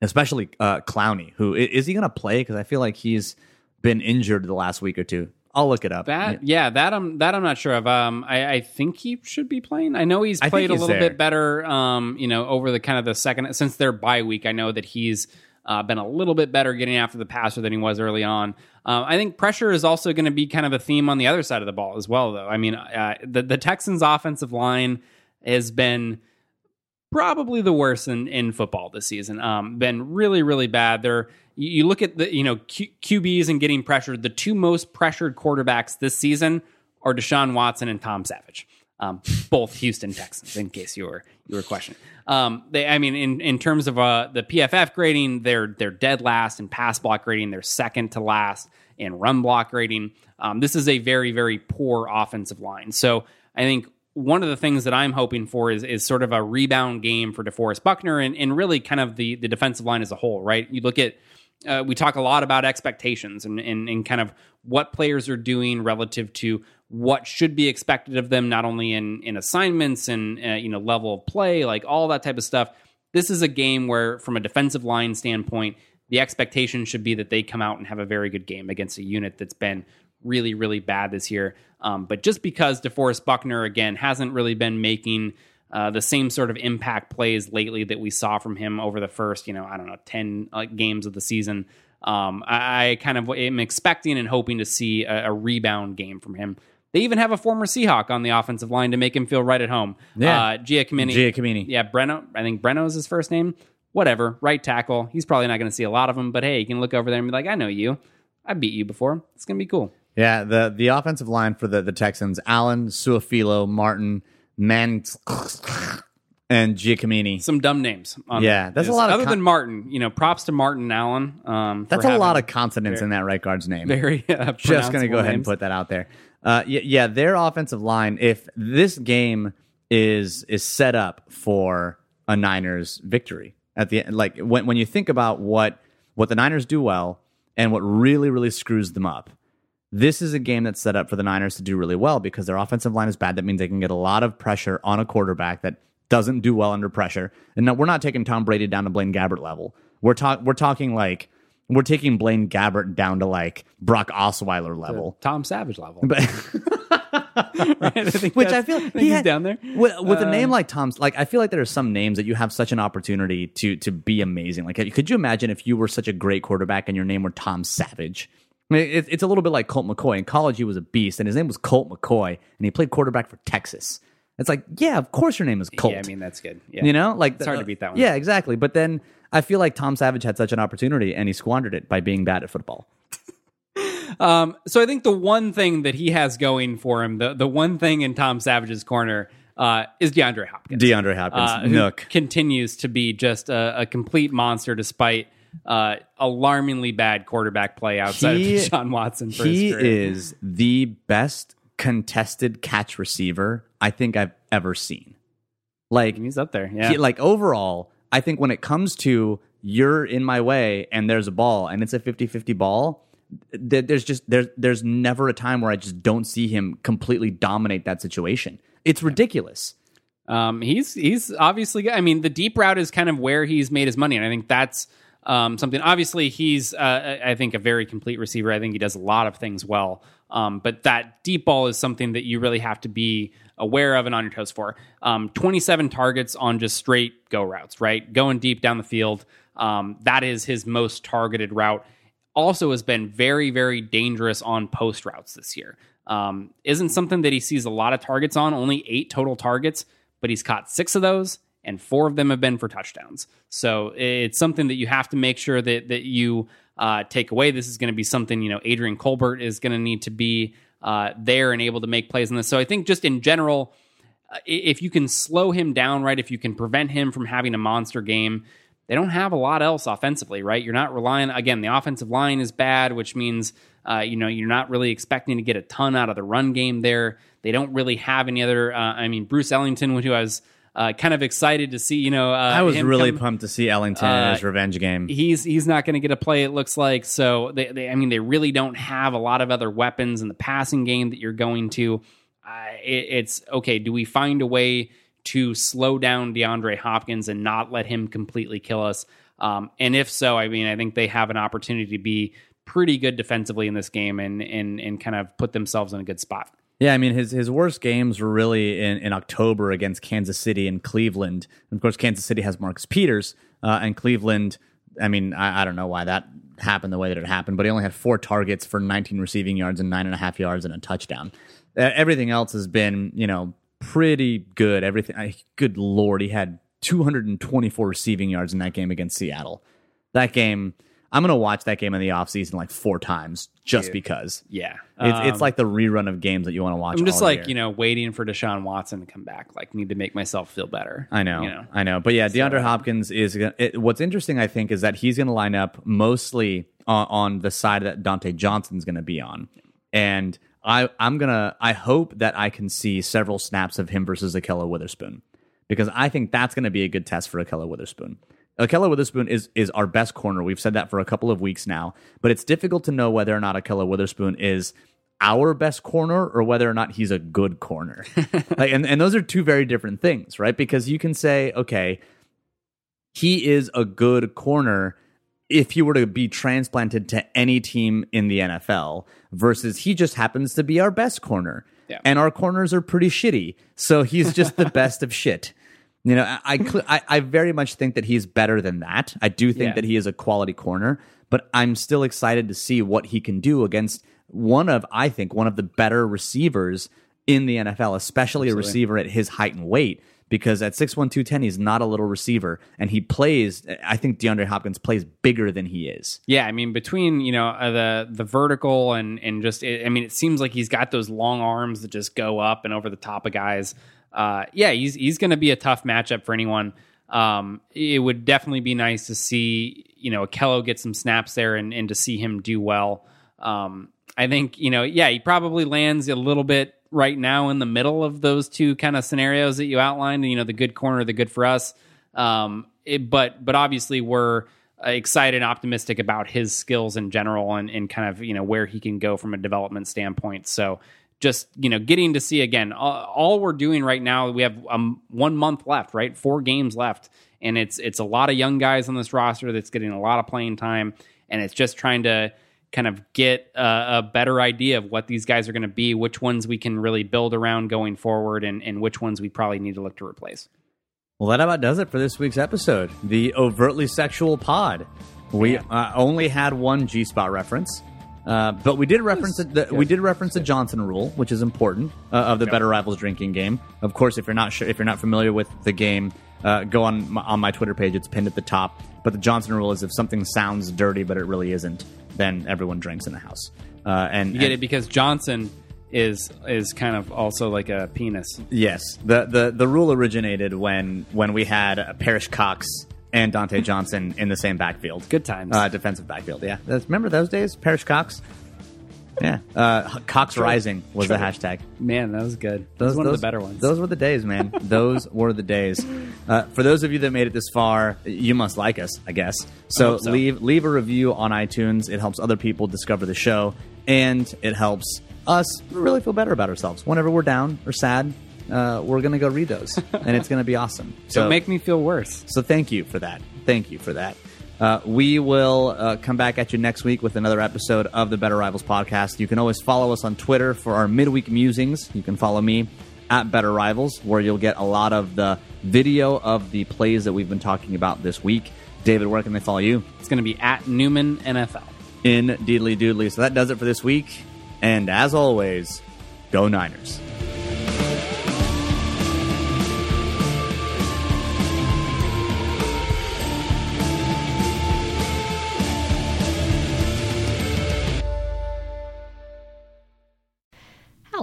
especially uh, Clowney, who is he going to play? Because I feel like he's been injured the last week or two. I'll look it up. That yeah, that I'm that I'm not sure of. Um, I, I think he should be playing. I know he's played a little there. bit better. Um, you know, over the kind of the second since their bye week. I know that he's uh, been a little bit better getting after the passer than he was early on. Uh, I think pressure is also going to be kind of a theme on the other side of the ball as well. Though I mean, uh, the the Texans' offensive line has been probably the worst in, in football this season. Um, been really, really bad. They're you look at the you know Q, QBs and getting pressured. The two most pressured quarterbacks this season are Deshaun Watson and Tom Savage, um, both Houston Texans. In case you were you were questioning, um, they I mean in in terms of uh, the PFF grading, they're they're dead last in pass block grading. They're second to last in run block grading. Um, this is a very very poor offensive line. So I think one of the things that I'm hoping for is is sort of a rebound game for DeForest Buckner and, and really kind of the the defensive line as a whole, right? You look at uh, we talk a lot about expectations and, and, and kind of what players are doing relative to what should be expected of them, not only in in assignments and uh, you know level of play, like all that type of stuff. This is a game where, from a defensive line standpoint, the expectation should be that they come out and have a very good game against a unit that's been really, really bad this year. Um, but just because DeForest Buckner, again, hasn't really been making uh, the same sort of impact plays lately that we saw from him over the first, you know, I don't know, 10 uh, games of the season, um, I, I, kind of am expecting and hoping to see a, a, rebound game from him. They even have a former Seahawk on the offensive line to make him feel right at home. Yeah. Uh, Giacomini. Giacomini. Yeah, Breno. I think Breno is his first name. Whatever. Right tackle. He's probably not going to see a lot of them, but hey, you can look over there and be like, I know you. I beat you before. It's going to be cool. Yeah, the the offensive line for the the Texans: Allen, Su'a-Filo, Martin, Man, and Giacomini. Some dumb names. yeah, that's a lot. Other con- than Martin, you know, props to Martin Allen. Um, that's a lot of consonants in that right guard's name. Very [LAUGHS] uh, just going to go ahead and put that out there. Uh, yeah, yeah, their offensive line. If this game is is set up for a Niners victory at the end, like when when you think about what what the Niners do well and what really really screws them up this is a game that's set up for the Niners to do really well because their offensive line is bad. That means they can get a lot of pressure on a quarterback that doesn't do well under pressure. And we're not taking Tom Brady down to Blaine Gabbert level. We're talk we're talking like we're taking Blaine Gabbert down to like Brock Osweiler level, Tom Savage level. But [LAUGHS] Right? I think [LAUGHS] Which I feel [LAUGHS] think he he's had- down there. with, with a Uh, name like Tom's. Like I feel like there are some names that you have such an opportunity to to be amazing. Like could you imagine if you were such a great quarterback and your name were Tom Savage? I mean, it, it's a little bit like Colt McCoy. In college, he was a beast, and his name was Colt McCoy, and he played quarterback for Texas. It's like, yeah, of course your name is Colt. Yeah, I mean that's good. Yeah. You know, like It's hard to beat that one. Yeah, exactly. But then I feel like Tom Savage had such an opportunity, and he squandered it by being bad at football. [LAUGHS] Um, so I think the one thing that he has going for him, the the one thing in Tom Savage's corner, uh, is DeAndre Hopkins. DeAndre Hopkins, uh, Nook. continues to be just a, a complete monster despite uh, alarmingly bad quarterback play outside He- of Deshaun Watson. For he is the best contested catch receiver I think I've ever seen. Like, He's up there. Yeah. he- like overall, I think when it comes to you're in my way and there's a ball and it's a 50-50 ball, th- there's just there's there's never a time where I just don't see him completely dominate that situation. It's ridiculous. Um, he's he's obviously. I mean, the deep route is kind of where he's made his money, and I think that's um, something. Obviously, he's uh, I think a very complete receiver. I think he does a lot of things well. Um, but that deep ball is something that you really have to be aware of and on your toes for. Um, 27 targets on just straight go routes, right? Going deep down the field. Um, that is his most targeted route. Also, has been very, very dangerous on post routes this year. Um, isn't something that he sees a lot of targets on, only eight total targets, but he's caught six of those, and four of them have been for touchdowns. So it's something that you have to make sure that that you uh, take away. This is going to be something you know Adrian Colbert is going to need to be uh, there and able to make plays in this. So I think just in general, uh, if you can slow him down, right, if you can prevent him from having a monster game, they don't have a lot else offensively, right? You're not relying again. The offensive line is bad, which means uh, you know you're not really expecting to get a ton out of the run game there. They don't really have any other. Uh, I mean, Bruce Ellington, who I was uh, kind of excited to see. You know, uh, I was really come- pumped to see Ellington Uh, in his revenge game. he's he's not going to get a play. It looks like so. They, they, I mean, they really don't have a lot of other weapons in the passing game that you're going to. Uh, it, it's okay. Do we find a way to slow down DeAndre Hopkins and not let him completely kill us? Um, and if so, I mean, I think they have an opportunity to be pretty good defensively in this game and and and kind of put themselves in a good spot. Yeah, I mean his his worst games were really in, in October against Kansas City and Cleveland. And of course, Kansas City has Marcus Peters, uh, and Cleveland. I mean, I, I don't know why that happened the way that it happened, but he only had four targets for 19 receiving yards and nine and a half yards and a touchdown. Uh, everything else has been, you know, pretty good. Everything. I, good lord, he had 224 receiving yards in that game against Seattle. That game. I'm gonna watch that game in the offseason like four times just because. Yeah, It's, it's Um, like the rerun of games that you want to watch. I'm just like year. you know waiting for Deshaun Watson to come back. Like need to make myself feel better. I know, You know. I know, but yeah, DeAndre Hopkins is. Gonna, it, what's interesting, I think, is that he's going to line up mostly on, on the side that Dontae Johnson's going to be on, and I, I'm gonna. I hope that I can see several snaps of him versus Ahkello Witherspoon, because I think that's going to be a good test for Ahkello Witherspoon. Ahkello Witherspoon is is our best corner. We've said that for a couple of weeks now, but it's difficult to know whether or not Ahkello Witherspoon is our best corner or whether or not he's a good corner. [LAUGHS] like, and, and those are two very different things, right? Because you can say, okay, he is a good corner if he were to be transplanted to any team in the NFL versus he just happens to be our best corner. Yeah. And our corners are pretty shitty. So he's just the [LAUGHS] best of shit. You know, I, I, I, very much think that he's better than that. I do think Yeah. that he is a quality corner, but I'm still excited to see what he can do against one of, I think, one of the better receivers in the NFL, especially a receiver at his height and weight. Because at 6'1, 210, he's not a little receiver. And he plays, I think DeAndre Hopkins plays bigger than he is. Yeah, I mean between you know uh, the the vertical and and just it, I mean it seems like he's got those long arms that just go up and over the top of guys. Uh, yeah, he's he's going to be a tough matchup for anyone. Um, it would definitely be nice to see you know Ahkello get some snaps there and and to see him do well. Um, I think you know yeah he probably lands a little bit right now in the middle of those two kind of scenarios that you outlined. You know the good corner, the good for us. Um, it, but but obviously we're uh, excited and optimistic about his skills in general and, and kind of you know where he can go from a development standpoint. So just you know getting to see again all, all we're doing right now we have um, one month left right four games left and it's it's a lot of young guys on this roster that's getting a lot of playing time and it's just trying to kind of get a, a better idea of what these guys are going to be, which ones we can really build around going forward, and, and which ones we probably need to look to replace. Well, that about does it for this week's episode. The overtly sexual pod. We uh, only had one G spot reference, uh, but we did reference the, the, we did reference the Johnson rule, which is important uh, of the Better Rivals drinking game. Of course, if you're not sure, if you're not familiar with the game, uh, go on my, on my Twitter page. It's pinned at the top. But the Johnson rule is if something sounds dirty but it really isn't, then everyone drinks in the house. Uh, and You get and- it because Johnson is is kind of also like a penis. Yes, the, the the rule originated when when we had Perrish Cox and Dontae Johnson in the same backfield. Good times. Uh, defensive backfield. Yeah, That's- remember those days? Perrish Cox. Yeah, uh, Cox Rising was the hashtag. Man, that was good. That was one of the better ones. Those were the days, man. [LAUGHS] those were the days. Uh, for those of you that made it this far, you must like us, I guess. So, hope so. leave leave a review on iTunes. It helps other people discover the show, and it helps us really feel better about ourselves. Whenever we're down or sad, uh, we're gonna go read those, [LAUGHS] and it's gonna be awesome. So Don't make me feel worse. so thank you for that. Thank you for that. Uh, we will uh, come back at you next week with another episode of the Better Rivals podcast. You can always follow us on Twitter for our midweek musings. You can follow me at Better Rivals, where you'll get a lot of the video of the plays that we've been talking about this week. David, where can they follow you? It's going to be at Newman NFL. In Deedly Doodly. So that does it for this week. And as always, go Niners.